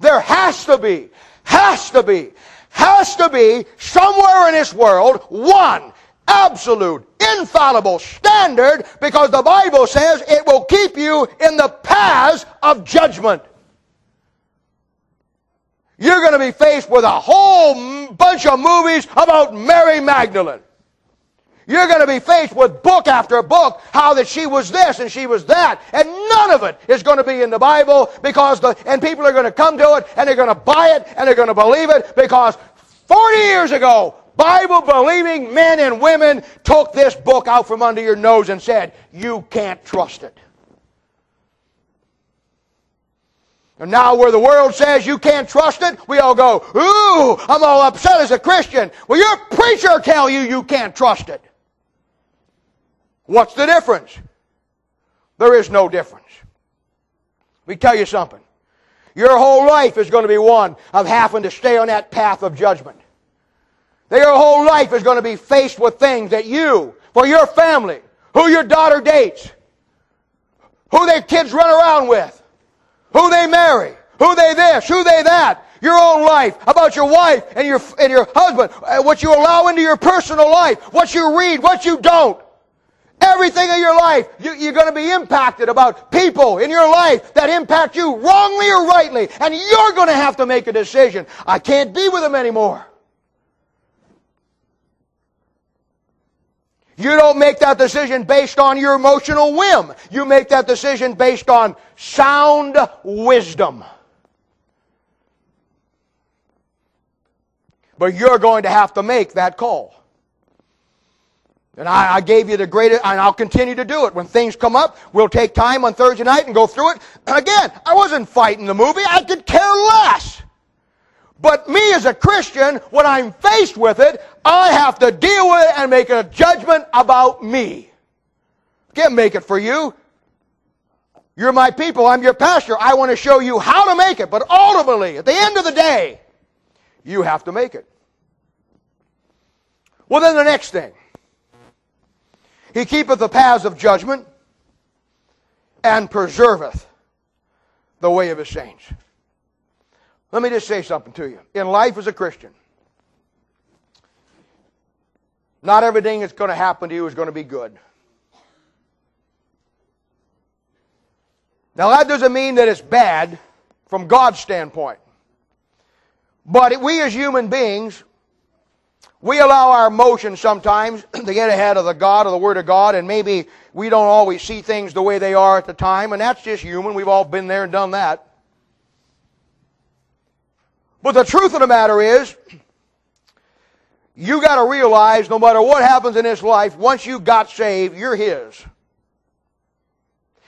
There has to be, has to be, has to be somewhere in this world one absolute, infallible standard because the Bible says it will keep you in the paths of judgment. You're going to be faced with a whole bunch of movies about Mary Magdalene. You're going to be faced with book after book how that she was this and she was that. And none of it is going to be in the Bible because the, and people are going to come to it and they're going to buy it and they're going to believe it because 40 years ago, Bible believing men and women took this book out from under your nose and said, you can't trust it. And now where the world says you can't trust it, we all go, ooh, I'm all upset as a Christian. Well, your preacher tell you you can't trust it. What's the difference? There is no difference. Let me tell you something. Your whole life is going to be one of having to stay on that path of judgment. Your whole life is going to be faced with things that you, for your family, who your daughter dates, who their kids run around with, who they marry, who they this, who they that, your own life, about your wife and your, and your husband, uh, what you allow into your personal life, what you read, what you don't. Everything in your life, you, are going to be impacted about people in your life that impact you wrongly or rightly. And you're going to have to make a decision. I can't be with them anymore. You don't make that decision based on your emotional whim. You make that decision based on sound wisdom. But you're going to have to make that call. And I, I, gave you the greatest, and I'll continue to do it. When things come up, we'll take time on Thursday night and go through it. Again, I wasn't fighting the movie. I could care less. But me as a Christian, when I'm faced with it, I have to deal with it and make a judgment about me. Can't make it for you. You're my people. I'm your pastor. I want to show you how to make it. But ultimately, at the end of the day, you have to make it. Well, then the next thing. He keepeth the paths of judgment and preserveth the way of his saints. Let me just say something to you. In life as a Christian, not everything that's going to happen to you is going to be good. Now, that doesn't mean that it's bad from God's standpoint. But we as human beings we allow our emotions sometimes to get ahead of the God or the Word of God, and maybe we don't always see things the way they are at the time, and that's just human. We've all been there and done that. But the truth of the matter is, you got to realize no matter what happens in this life, once you got saved, you're His.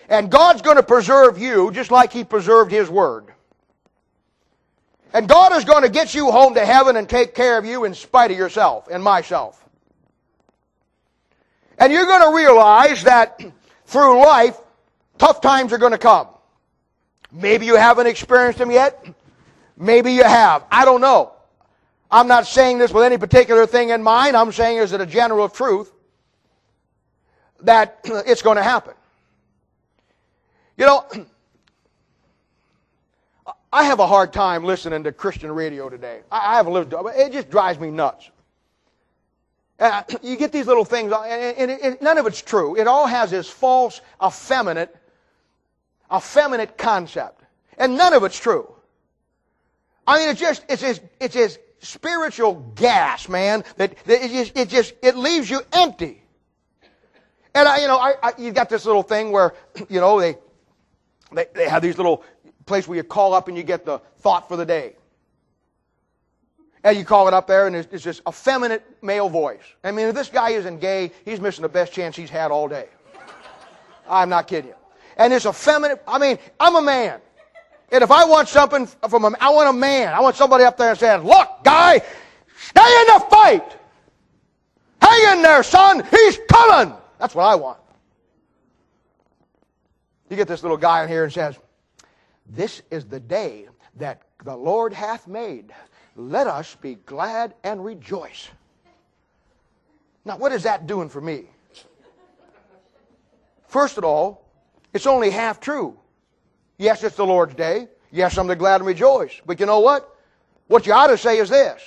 And God's going to preserve you just like He preserved His Word. And God is going to get you home to heaven and take care of you in spite of yourself and myself. And you're going to realize that through life, tough times are going to come. Maybe you haven't experienced them yet. Maybe you have. I don't know. I'm not saying this with any particular thing in mind. I'm saying is it a general truth that it's going to happen. You know, I have a hard time listening to Christian radio today. I, have lived, it just drives me nuts. Uh, you get these little things, and, and, none of it's true. It all has this false, effeminate, effeminate concept. And none of it's true. I mean, it's just, it's his, it's his spiritual gas, man, that, that it just, it just, it leaves you empty. And I, you know, I, I, you got this little thing where, you know, they, they, they have these little place where you call up and you get the thought for the day. And you call it up there, and it's, it's this effeminate male voice. I mean, if this guy isn't gay, he's missing the best chance he's had all day. I'm not kidding you. And it's effeminate. I mean, I'm a man. And if I want something from a, I want a man. I want somebody up there and saying, look, guy, stay in the fight. Hang in there, son. He's coming. That's what I want. You get this little guy in here and says, This is the day that the Lord hath made. Let us be glad and rejoice. Now, what is that doing for me? First of all, it's only half true. Yes, it's the Lord's day. Yes, I'm glad and rejoice. But you know what? What you ought to say is this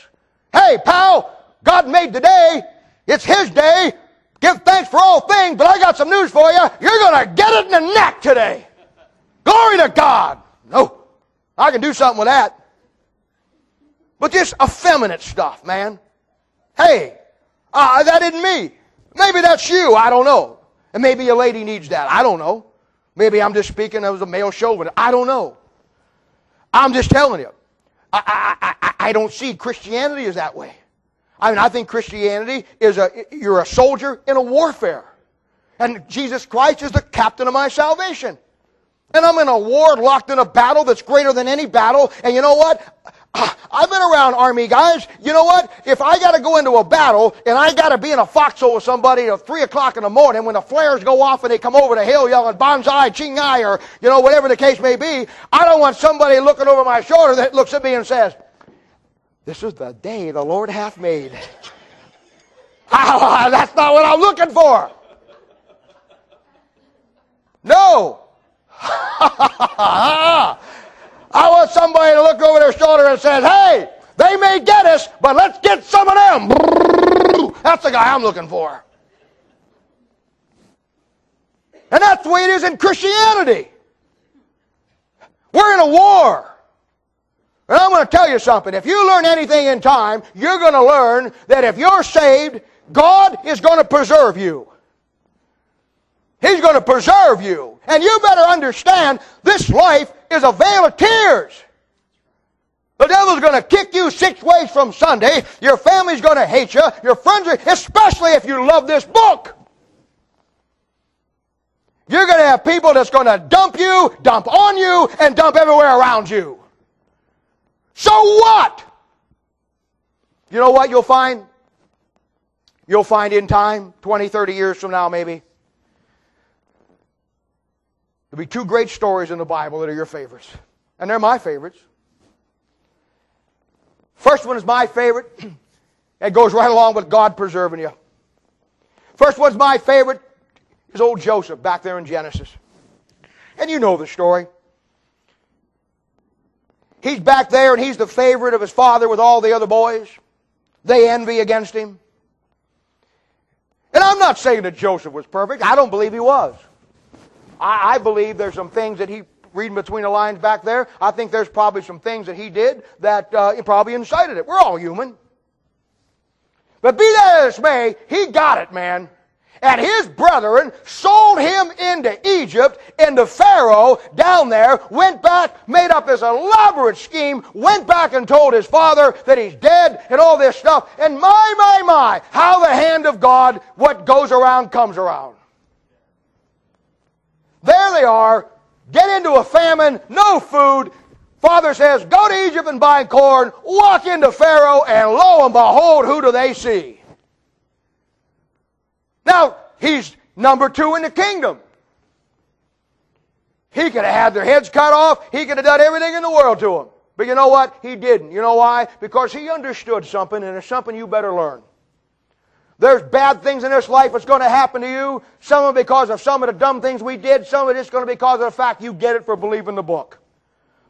Hey, pal, God made the day. It's His day. Give thanks for all things, but I got some news for you. You're going to get it in the neck today. Glory to God. No, I can do something with that. But this effeminate stuff, man. Hey, uh, that isn't me. Maybe that's you. I don't know. And maybe a lady needs that. I don't know. Maybe I'm just speaking as a male chauvinist. I don't know. I'm just telling you. I, I, I, I don't see Christianity as that way. I mean, I think Christianity is a, you're a soldier in a warfare. And Jesus Christ is the captain of my salvation. And I'm in a war, locked in a battle that's greater than any battle. And you know what? I've been around army guys. You know what? If I got to go into a battle and I got to be in a foxhole with somebody at three o'clock in the morning when the flares go off and they come over the hill yelling "Banzai, Chingai," or you know whatever the case may be, I don't want somebody looking over my shoulder that looks at me and says, this is the day the Lord hath made. Ah, that's not what I'm looking for. No. I want somebody to look over their shoulder and say, hey, they may get us, but let's get some of them. That's the guy I'm looking for. And that's the way it is in Christianity. We're in a war. And I'm going to tell you something. If you learn anything in time, you're going to learn that if you're saved, God is going to preserve you. He's going to preserve you. And you better understand this life is a vale of tears. The devil's going to kick you six ways from Sunday. Your family's going to hate you. Your friends are, especially if you love this book. You're going to have people that's going to dump you, dump on you, and dump everywhere around you. So what? You know what you'll find? You'll find in time, 20, 30 years from now, maybe. There'll be two great stories in the Bible that are your favorites. And they're my favorites. First one is my favorite. It goes right along with God preserving you. First one's my favorite is old Joseph back there in Genesis. And you know the story. He's back there and he's the favorite of his father with all the other boys. They envy against him. And I'm not saying that Joseph was perfect. I don't believe he was. I, I believe there's some things that he, reading between the lines back there, I think there's probably some things that he did that uh, probably incited it. We're all human. But be that as may, he got it, man and his brethren sold him into Egypt, and the Pharaoh down there, went back, made up this elaborate scheme, went back and told his father that he's dead and all this stuff. And my, my, my, how the hand of God, what goes around comes around. There they are, get into a famine, no food. Father says, go to Egypt and buy corn, walk into Pharaoh, and lo and behold, who do they see? Now, he's number two in the kingdom. He could have had their heads cut off. He could have done everything in the world to them. But you know what? He didn't. You know why? Because he understood something, and it's something you better learn. There's bad things in this life that's going to happen to you. Some of it because of some of the dumb things we did. Some of it's going to be because of the fact you get it for believing the book.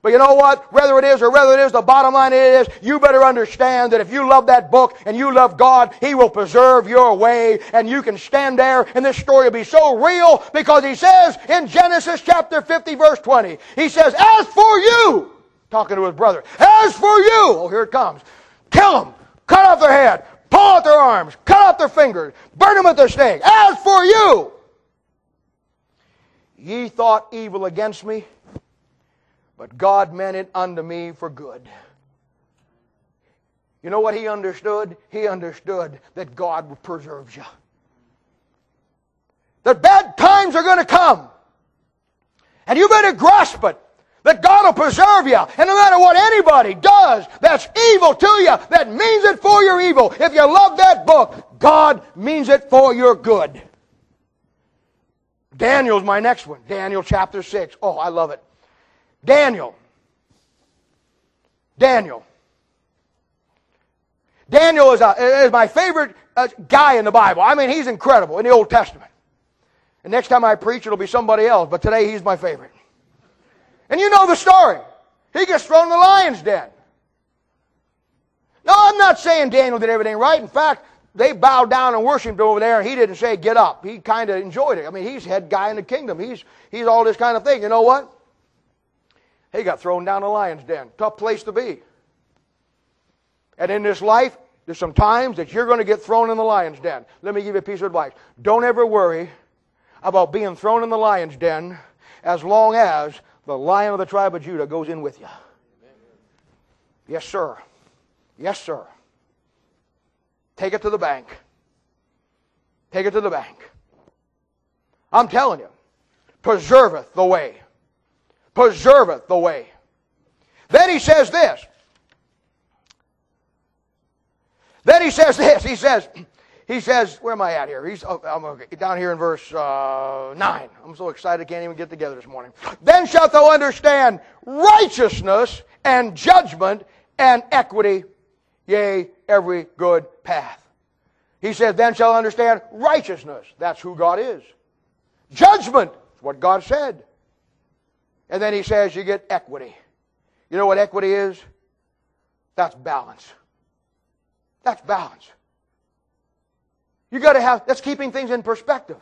But you know what? Whether it is or whether it is, the bottom line is, you better understand that if you love that book and you love God, He will preserve your way and you can stand there and this story will be so real because He says in Genesis chapter 50 verse 20, He says, as for you, talking to His brother, as for you, oh here it comes, kill them, cut off their head, pull out their arms, cut off their fingers, burn them with the stake. As for you, ye thought evil against me, but God meant it unto me for good. You know what he understood? He understood that God preserves you. That bad times are going to come. And you better grasp it. That God will preserve you. And no matter what anybody does that's evil to you, that means it for your evil. If you love that book, God means it for your good. Daniel's my next one. Daniel chapter 6. Oh, I love it. Daniel. Daniel. Daniel is, a, is my favorite uh, guy in the Bible. I mean, he's incredible in the Old Testament. And next time I preach, it'll be somebody else, but today he's my favorite. And you know the story. He gets thrown in the lion's den. No, I'm not saying Daniel did everything right. In fact, they bowed down and worshiped over there, and he didn't say, get up. He kind of enjoyed it. I mean, he's head guy in the kingdom. He's, he's all this kind of thing. You know what? He got thrown down the lion's den. Tough place to be. And in this life, there's some times that you're going to get thrown in the lion's den. Let me give you a piece of advice. Don't ever worry about being thrown in the lion's den as long as the lion of the tribe of Judah goes in with you. Yes, sir. Yes, sir. Take it to the bank. Take it to the bank. I'm telling you, preserveth the way. Preserveth the way. Then he says this Then he says this. He says, he says, where am I at here? He's oh, I'm okay, down here in verse uh, 9. I'm so excited I can't even get together this morning. Then shalt thou understand righteousness and judgment and equity, yea, every good path. He says, then shall understand righteousness. That's who God is. Judgment is what God said. And then he says you get equity. You know what equity is? That's balance. That's balance. You got to have, that's keeping things in perspective.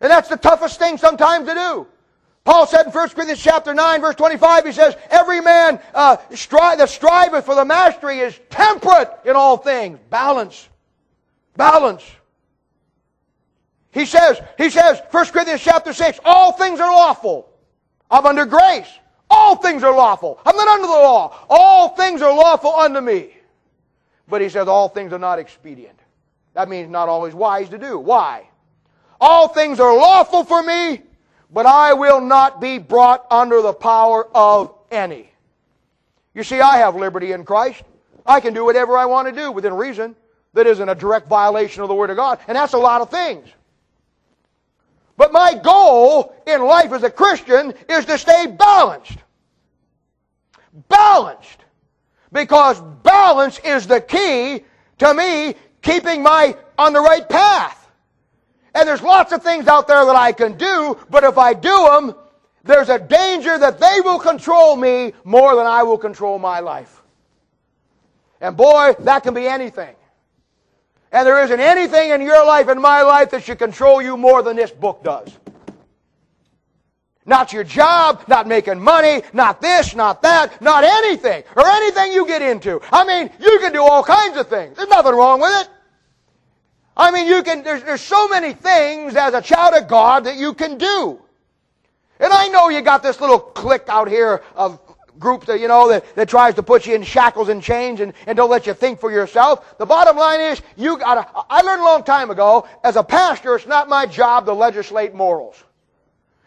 And that's the toughest thing sometimes to do. Paul said in 1 Corinthians chapter 9, verse 25, he says, Every man uh, stri- that striveth for the mastery is temperate in all things. Balance. Balance. He says, he says, 1 Corinthians chapter 6, all things are lawful. I'm under grace. All things are lawful. I'm not under the law. All things are lawful unto me. But he says all things are not expedient. That means not always wise to do. Why? All things are lawful for me, but I will not be brought under the power of any. You see, I have liberty in Christ. I can do whatever I want to do within reason that isn't a direct violation of the Word of God. And that's a lot of things. But my goal in life as a Christian is to stay balanced. Balanced. Because balance is the key to me keeping my on the right path. And there's lots of things out there that I can do, but if I do them, there's a danger that they will control me more than I will control my life. And boy, that can be anything. And there isn't anything in your life and my life that should control you more than this book does. Not your job, not making money, not this, not that, not anything, or anything you get into. I mean, you can do all kinds of things. There's nothing wrong with it. I mean, you can, there's, there's so many things as a child of God that you can do. And I know you got this little clique out here of group that, you know, that, that tries to put you in shackles and chains and, and don't let you think for yourself. The bottom line is, you gotta, I learned a long time ago, as a pastor, it's not my job to legislate morals.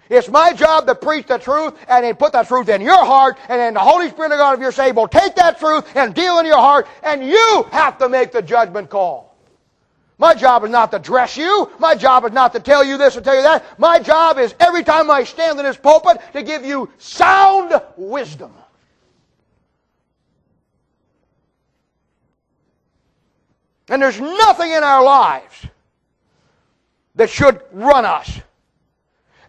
It's my job to preach the truth and then put that truth in your heart and then the Holy Spirit of God, if you're saved, will take that truth and deal in your heart and you have to make the judgment call. My job is not to dress you. My job is not to tell you this or tell you that. My job is every time I stand in this pulpit to give you sound wisdom. And there's nothing in our lives that should run us.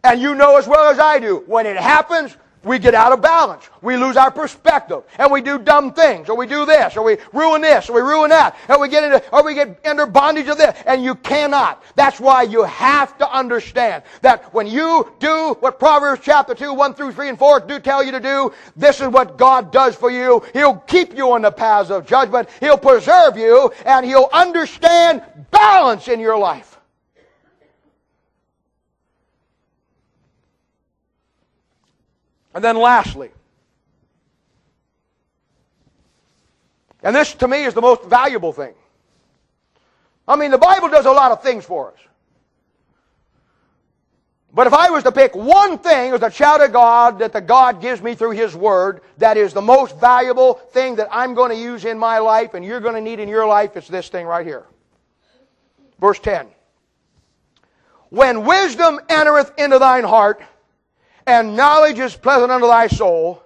And you know as well as I do, when it happens, we get out of balance. We lose our perspective. And we do dumb things. Or we do this. Or we ruin this. Or we ruin that. Or we get into, or we get under bondage of this. And you cannot. That's why you have to understand that when you do what Proverbs chapter 2, 1 through 3 and 4 do tell you to do, this is what God does for you. He'll keep you on the paths of judgment. He'll preserve you. And He'll understand balance in your life. And then lastly, And this, to me, is the most valuable thing. I mean, the Bible does a lot of things for us. But if I was to pick one thing as a child of God that the God gives me through His Word that is the most valuable thing that I'm going to use in my life and you're going to need in your life, it's this thing right here. Verse 10. When wisdom entereth into thine heart, and knowledge is pleasant unto thy soul,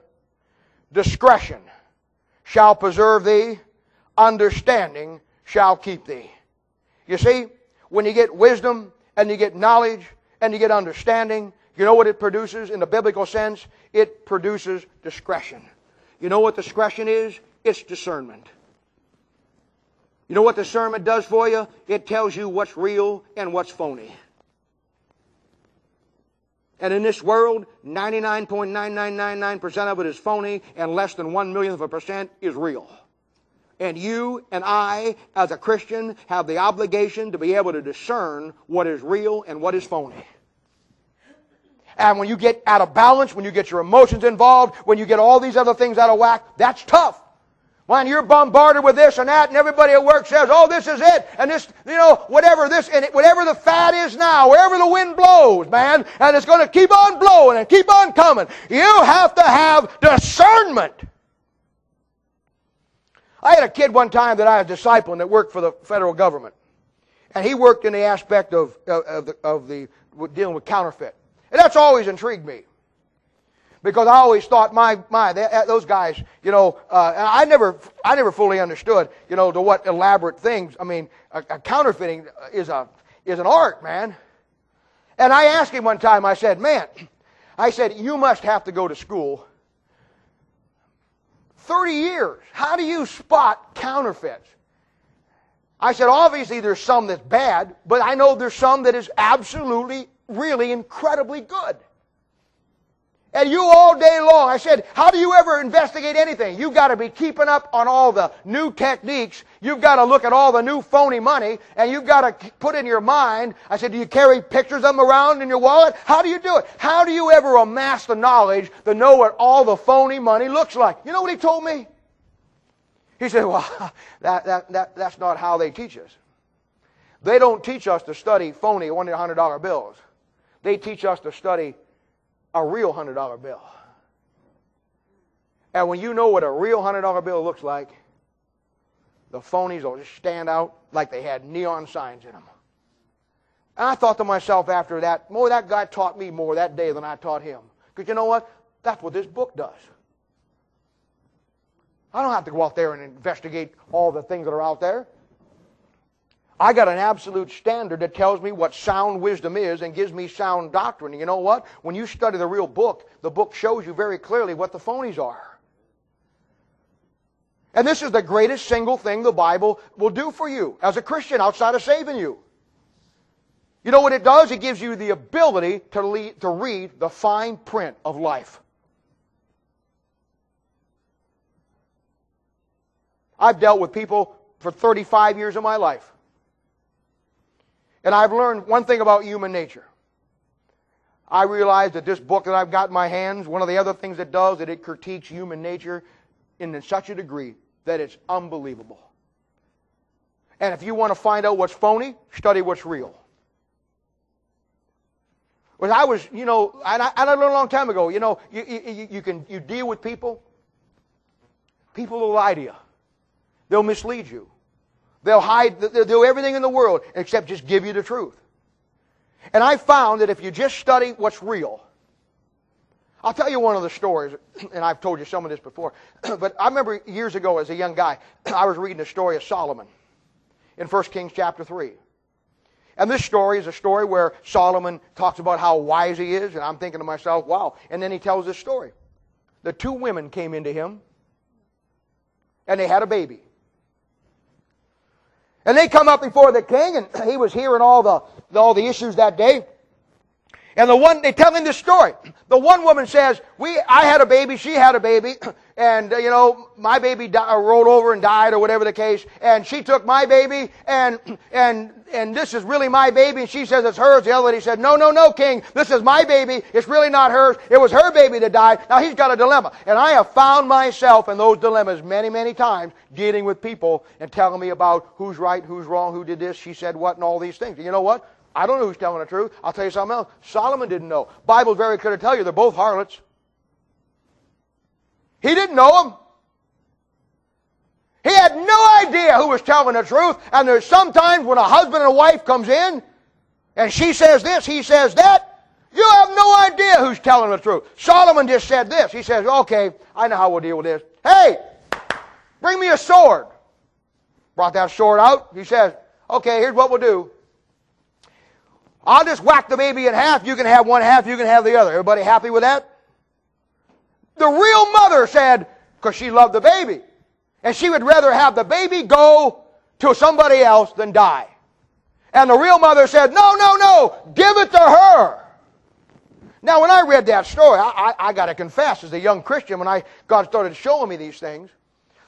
discretion shall preserve thee, understanding shall keep thee. You see, when you get wisdom and you get knowledge and you get understanding, you know what it produces in the biblical sense? It produces discretion. You know what discretion is? It's discernment. You know what discernment does for you? It tells you what's real and what's phony. And in this world, 99.9999% of it is phony, and less than one millionth of a percent is real. And you and I, as a Christian, have the obligation to be able to discern what is real and what is phony. And when you get out of balance, when you get your emotions involved, when you get all these other things out of whack, that's tough. When you're bombarded with this and that, and everybody at work says, "Oh, this is it," and this, you know, whatever this and it, whatever the fad is now, wherever the wind blows, man, and it's going to keep on blowing and keep on coming. You have to have discernment. I had a kid one time that I was discipling that worked for the federal government. And he worked in the aspect of, of, the, of the dealing with counterfeit. And that's always intrigued me. Because I always thought, my, my, they, those guys, you know, uh, I never, I never fully understood, you know, to what elaborate things. I mean, a, a counterfeiting is a, is an art, man. And I asked him one time, I said, man, I said, you must have to go to school 30 years. How do you spot counterfeits? I said, obviously there's some that's bad, but I know there's some that is absolutely, really incredibly good. And you all day long, I said, how do you ever investigate anything? You've got to be keeping up on all the new techniques. You've got to look at all the new phony money, and you've got to put in your mind. I said, do you carry pictures of them around in your wallet? How do you do it? How do you ever amass the knowledge to know what all the phony money looks like? You know what he told me? He said, well, that, that, that, that's not how they teach us. They don't teach us to study phony $100 bills. They teach us to study a real $100 bill. And when you know what a real $100 bill looks like, the phonies will just stand out like they had neon signs in them. And I thought to myself after that, boy, that guy taught me more that day than I taught him. Because you know what? That's what this book does. I don't have to go out there and investigate all the things that are out there. I got an absolute standard that tells me what sound wisdom is and gives me sound doctrine. You know what? When you study the real book, the book shows you very clearly what the phonies are. And this is the greatest single thing the Bible will do for you as a Christian outside of saving you. You know what it does? It gives you the ability to, lead, to read the fine print of life. I've dealt with people for 35 years of my life. And I've learned one thing about human nature. I realize that this book that I've got in my hands, one of the other things it does, that it critiques human nature in such a degree that it's unbelievable. And if you want to find out what's phony, study what's real. When I was, you know, and I, I learned a long time ago, you know, you, you, you can you deal with people. People will lie to you. They'll mislead you. They'll hide, they'll do everything in the world except just give you the truth. And I found that if you just study what's real, I'll tell you one of the stories, and I've told you some of this before, but I remember years ago as a young guy, I was reading the story of Solomon in 1 Kings chapter 3. And this story is a story where Solomon talks about how wise he is, and I'm thinking to myself, wow. And then he tells this story. The two women came into him, and they had a baby. And they come up before the king, and he was hearing all the, all the issues that day. And the one, they tell him this story. The one woman says, we, I had a baby, she had a baby, and, uh, you know, my baby di- rolled over and died or whatever the case, and she took my baby, and, and, and this is really my baby, and she says it's hers. The other lady said, no, no, no, king, this is my baby, it's really not hers, it was her baby that died. Now he's got a dilemma. And I have found myself in those dilemmas many, many times, dealing with people and telling me about who's right, who's wrong, who did this, she said what, and all these things. And you know what? I don't know who's telling the truth. I'll tell you something else. Solomon didn't know. Bible's very clear to tell you they're both harlots. He didn't know them. He had no idea who was telling the truth. And there's sometimes when a husband and a wife comes in, and she says this, he says that, you have no idea who's telling the truth. Solomon just said this. He says, okay, I know how we'll deal with this. Hey, bring me a sword. Brought that sword out. He says, okay, here's what we'll do. I'll just whack the baby in half. You can have one half, you can have the other. Everybody happy with that? The real mother said, because she loved the baby. And she would rather have the baby go to somebody else than die. And the real mother said, no, no, no, give it to her. Now, when I read that story, I, I, I got to confess, as a young Christian, when I God started showing me these things,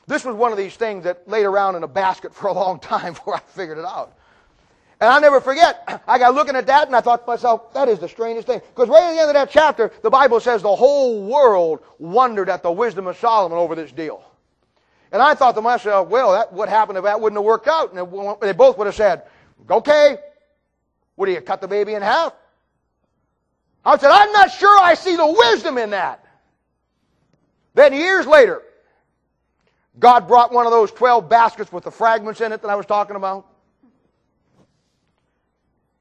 this was one of these things that laid around in a basket for a long time before I figured it out. And I'll never forget, I got looking at that and I thought to myself, that is the strangest thing. Because right at the end of that chapter, the Bible says the whole world wondered at the wisdom of Solomon over this deal. And I thought to myself, well, that what happened if that wouldn't have worked out? And they both would have said, okay, what do you cut the baby in half? I said, I'm not sure I see the wisdom in that. Then years later, God brought one of those 12 baskets with the fragments in it that I was talking about.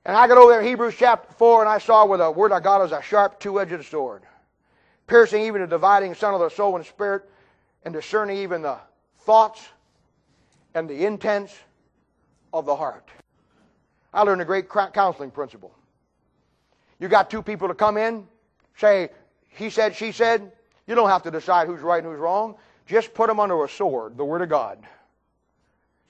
And I got over there, Hebrews chapter 4, and I saw where the word of God is a sharp two-edged sword, piercing even the dividing son of the soul and spirit, and discerning even the thoughts and the intents of the heart. I learned a great counseling principle. You got two people to come in, say, he said, she said. You don't have to decide who's right and who's wrong. Just put them under a sword, the Word of God.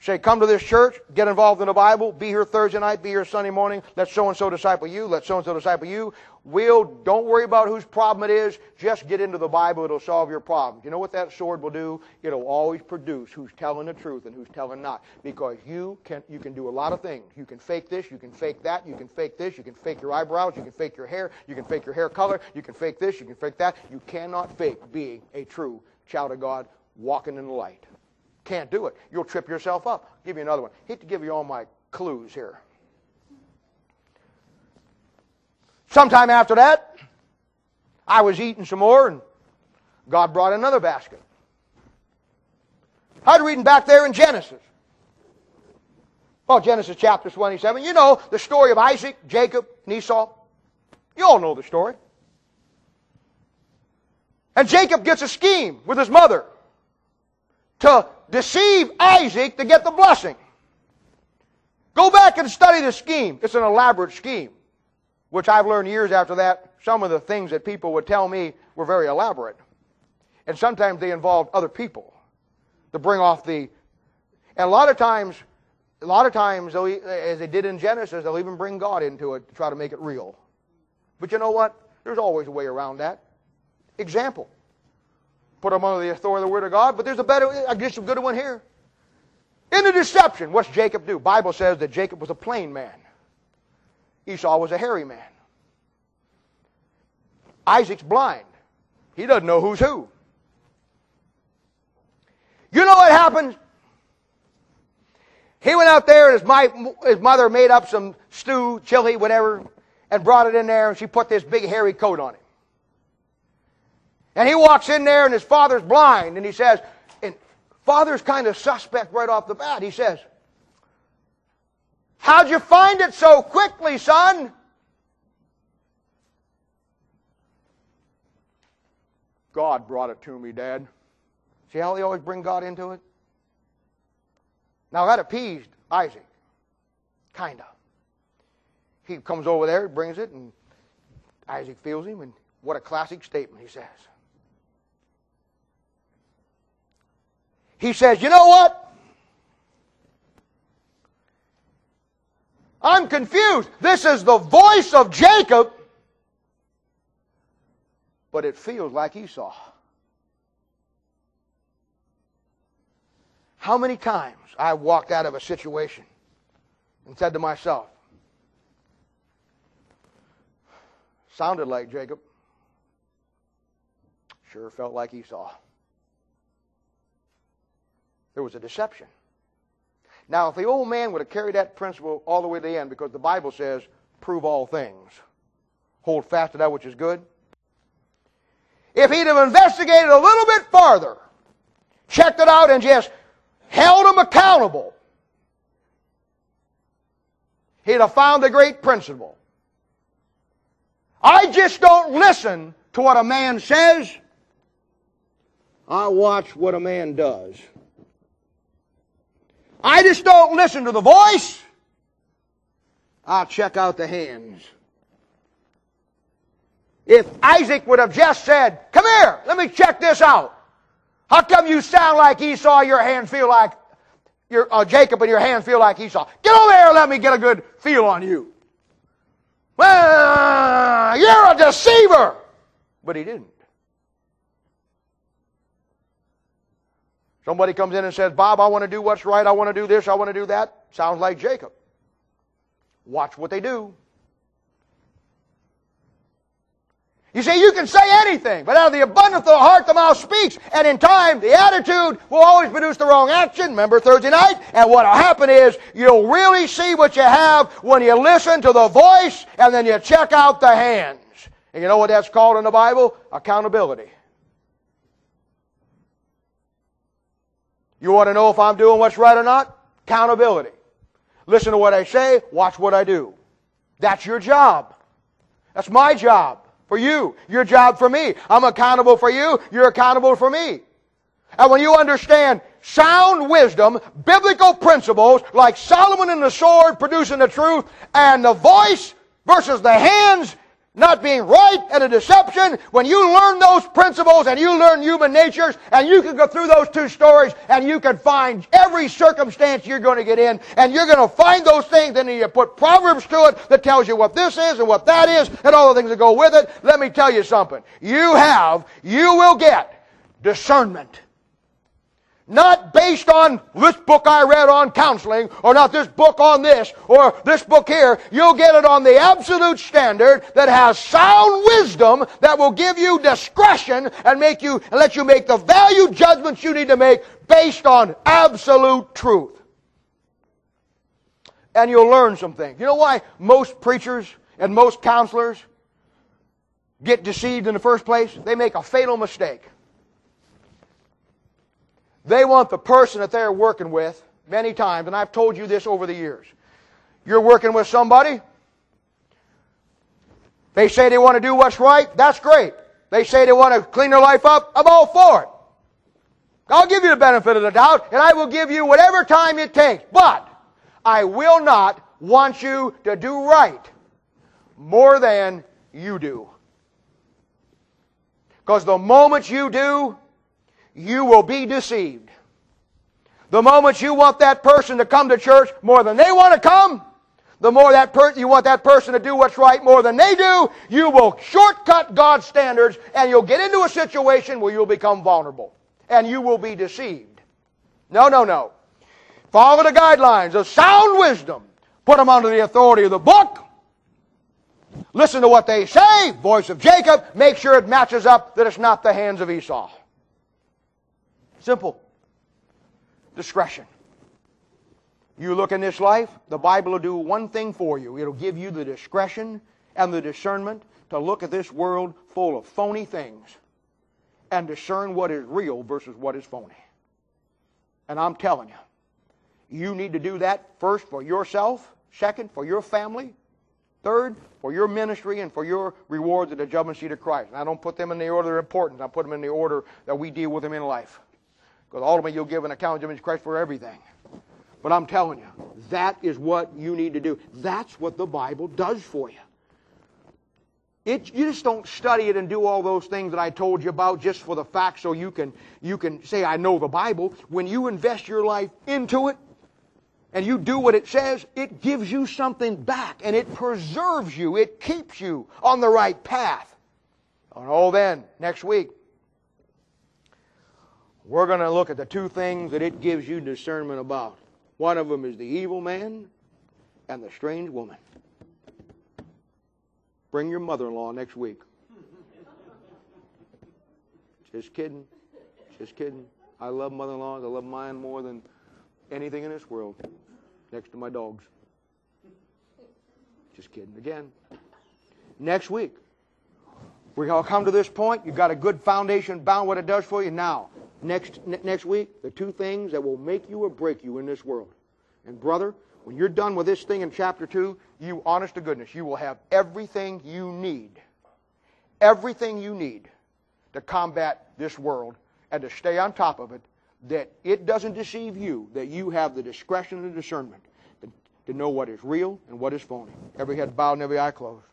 Say, come to this church, get involved in the Bible, be here Thursday night, be here Sunday morning, let so and so disciple you, let so and so disciple you. We'll, don't worry about whose problem it is, just get into the Bible, it'll solve your problem. You know what that sword will do? It'll always produce who's telling the truth and who's telling not. Because you can, you can do a lot of things. You can fake this, you can fake that, you can fake this, you can fake your eyebrows, you can fake your hair, you can fake your hair color, you can fake this, you can fake that. You cannot fake being a true child of God walking in the light. Can't do it. You'll trip yourself up. I'll give you another one. I hate to give you all my clues here. Sometime after that, I was eating some more, and God brought another basket. I was reading back there in Genesis. Well, Genesis chapter 27. You know the story of Isaac, Jacob, and Esau. You all know the story. And Jacob gets a scheme with his mother to deceive Isaac to get the blessing. Go back and study the scheme. It's an elaborate scheme, which I've learned years after that. Some of the things that people would tell me were very elaborate. And sometimes they involved other people to bring off the. And a lot of times, a lot of times, as they did in Genesis, they'll even bring God into it to try to make it real. But you know what? There's always a way around that. Example put them under the authority of the Word of God. But there's a better, I guess a good one here. In the deception, what's Jacob do? Bible says that Jacob was a plain man. Esau was a hairy man. Isaac's blind. He doesn't know who's who. You know what happened? He went out there and his, my, his mother made up some stew, chili, whatever, and brought it in there and she put this big hairy coat on him. And he walks in there and his father's blind and he says, and father's kind of suspect right off the bat. He says, How'd you find it so quickly, son? God brought it to me, Dad. See how they always bring God into it? Now that appeased Isaac. Kind of. He comes over there, brings it, and Isaac feels him, and what a classic statement he says. He says, You know what? I'm confused. This is the voice of Jacob, but it feels like Esau. How many times I walked out of a situation and said to myself, sounded like Jacob, sure felt like Esau. There was a deception. Now, if the old man would have carried that principle all the way to the end, because the Bible says, prove all things, hold fast to that which is good. If he'd have investigated a little bit farther, checked it out, and just held them accountable, he'd have found the great principle. I just don't listen to what a man says. I watch what a man does. I just don't listen to the voice. I'll check out the hands. If Isaac would have just said, Come here, let me check this out. How come you sound like Esau, your hands feel like your, uh, Jacob, and your hands feel like Esau? Get over here and let me get a good feel on you. Well, you're a deceiver. But he didn't. Somebody comes in and says, Bob, I want to do what's right. I want to do this. I want to do that. Sounds like Jacob. Watch what they do. You see, you can say anything, but out of the abundance of the heart, the mouth speaks. And in time, the attitude will always produce the wrong action. Remember Thursday night? And what'll happen is, you'll really see what you have when you listen to the voice and then you check out the hands. And you know what that's called in the Bible? Accountability. You want to know if I'm doing what's right or not? Accountability. Listen to what I say, watch what I do. That's your job. That's my job for you. Your job for me. I'm accountable for you, you're accountable for me. And when you understand sound wisdom, biblical principles, like Solomon and the sword producing the truth, and the voice versus the hands not being right and a deception, when you learn those principles and you learn human natures and you can go through those two stories and you can find every circumstance you're going to get in and you're going to find those things and you put Proverbs to it that tells you what this is and what that is and all the things that go with it. Let me tell you something. You have, you will get discernment. Not based on this book I read on counseling, or not this book on this, or this book here. You'll get it on the absolute standard that has sound wisdom that will give you discretion and make you, and let you make the value judgments you need to make based on absolute truth. And you'll learn some things. You know why most preachers and most counselors get deceived in the first place? They make a fatal mistake. They want the person that they're working with many times, and I've told you this over the years. You're working with somebody, they say they want to do what's right, that's great. They say they want to clean their life up, I'm all for it. I'll give you the benefit of the doubt, and I will give you whatever time it takes. But I will not want you to do right more than you do. Because the moment you do, you will be deceived. The moment you want that person to come to church more than they want to come, the more that per- you want that person to do what's right more than they do, you will shortcut God's standards and you'll get into a situation where you'll become vulnerable and you will be deceived. No, no, no. Follow the guidelines of sound wisdom. Put them under the authority of the book. Listen to what they say, voice of Jacob. Make sure it matches up that it's not the hands of Esau. Simple. Discretion. You look in this life, the Bible will do one thing for you. It'll give you the discretion and the discernment to look at this world full of phony things and discern what is real versus what is phony. And I'm telling you, you need to do that first for yourself, second for your family, third for your ministry and for your rewards at the judgment seat of Christ. And I don't put them in the order of importance. I put them in the order that we deal with them in life. Because ultimately you'll give an account of Jesus Christ for everything. But I'm telling you, that is what you need to do. That's what the Bible does for you. It, you just don't study it and do all those things that I told you about just for the fact so you can, you can say, I know the Bible. When you invest your life into it and you do what it says, it gives you something back and it preserves you. It keeps you on the right path. And oh, then, next week, we're going to look at the two things that it gives you discernment about. One of them is the evil man and the strange woman. Bring your mother in law next week. Just kidding. Just kidding. I love mother in laws. I love mine more than anything in this world, next to my dogs. Just kidding again. Next week, we all come to this point. You've got a good foundation bound what it does for you. Now, next, next week, the two things that will make you or break you in this world. And brother, when you're done with this thing in chapter 2, you, honest to goodness, you will have everything you need. Everything you need to combat this world and to stay on top of it, that it doesn't deceive you, that you have the discretion and discernment to, to know what is real and what is phony. Every head bowed and every eye closed.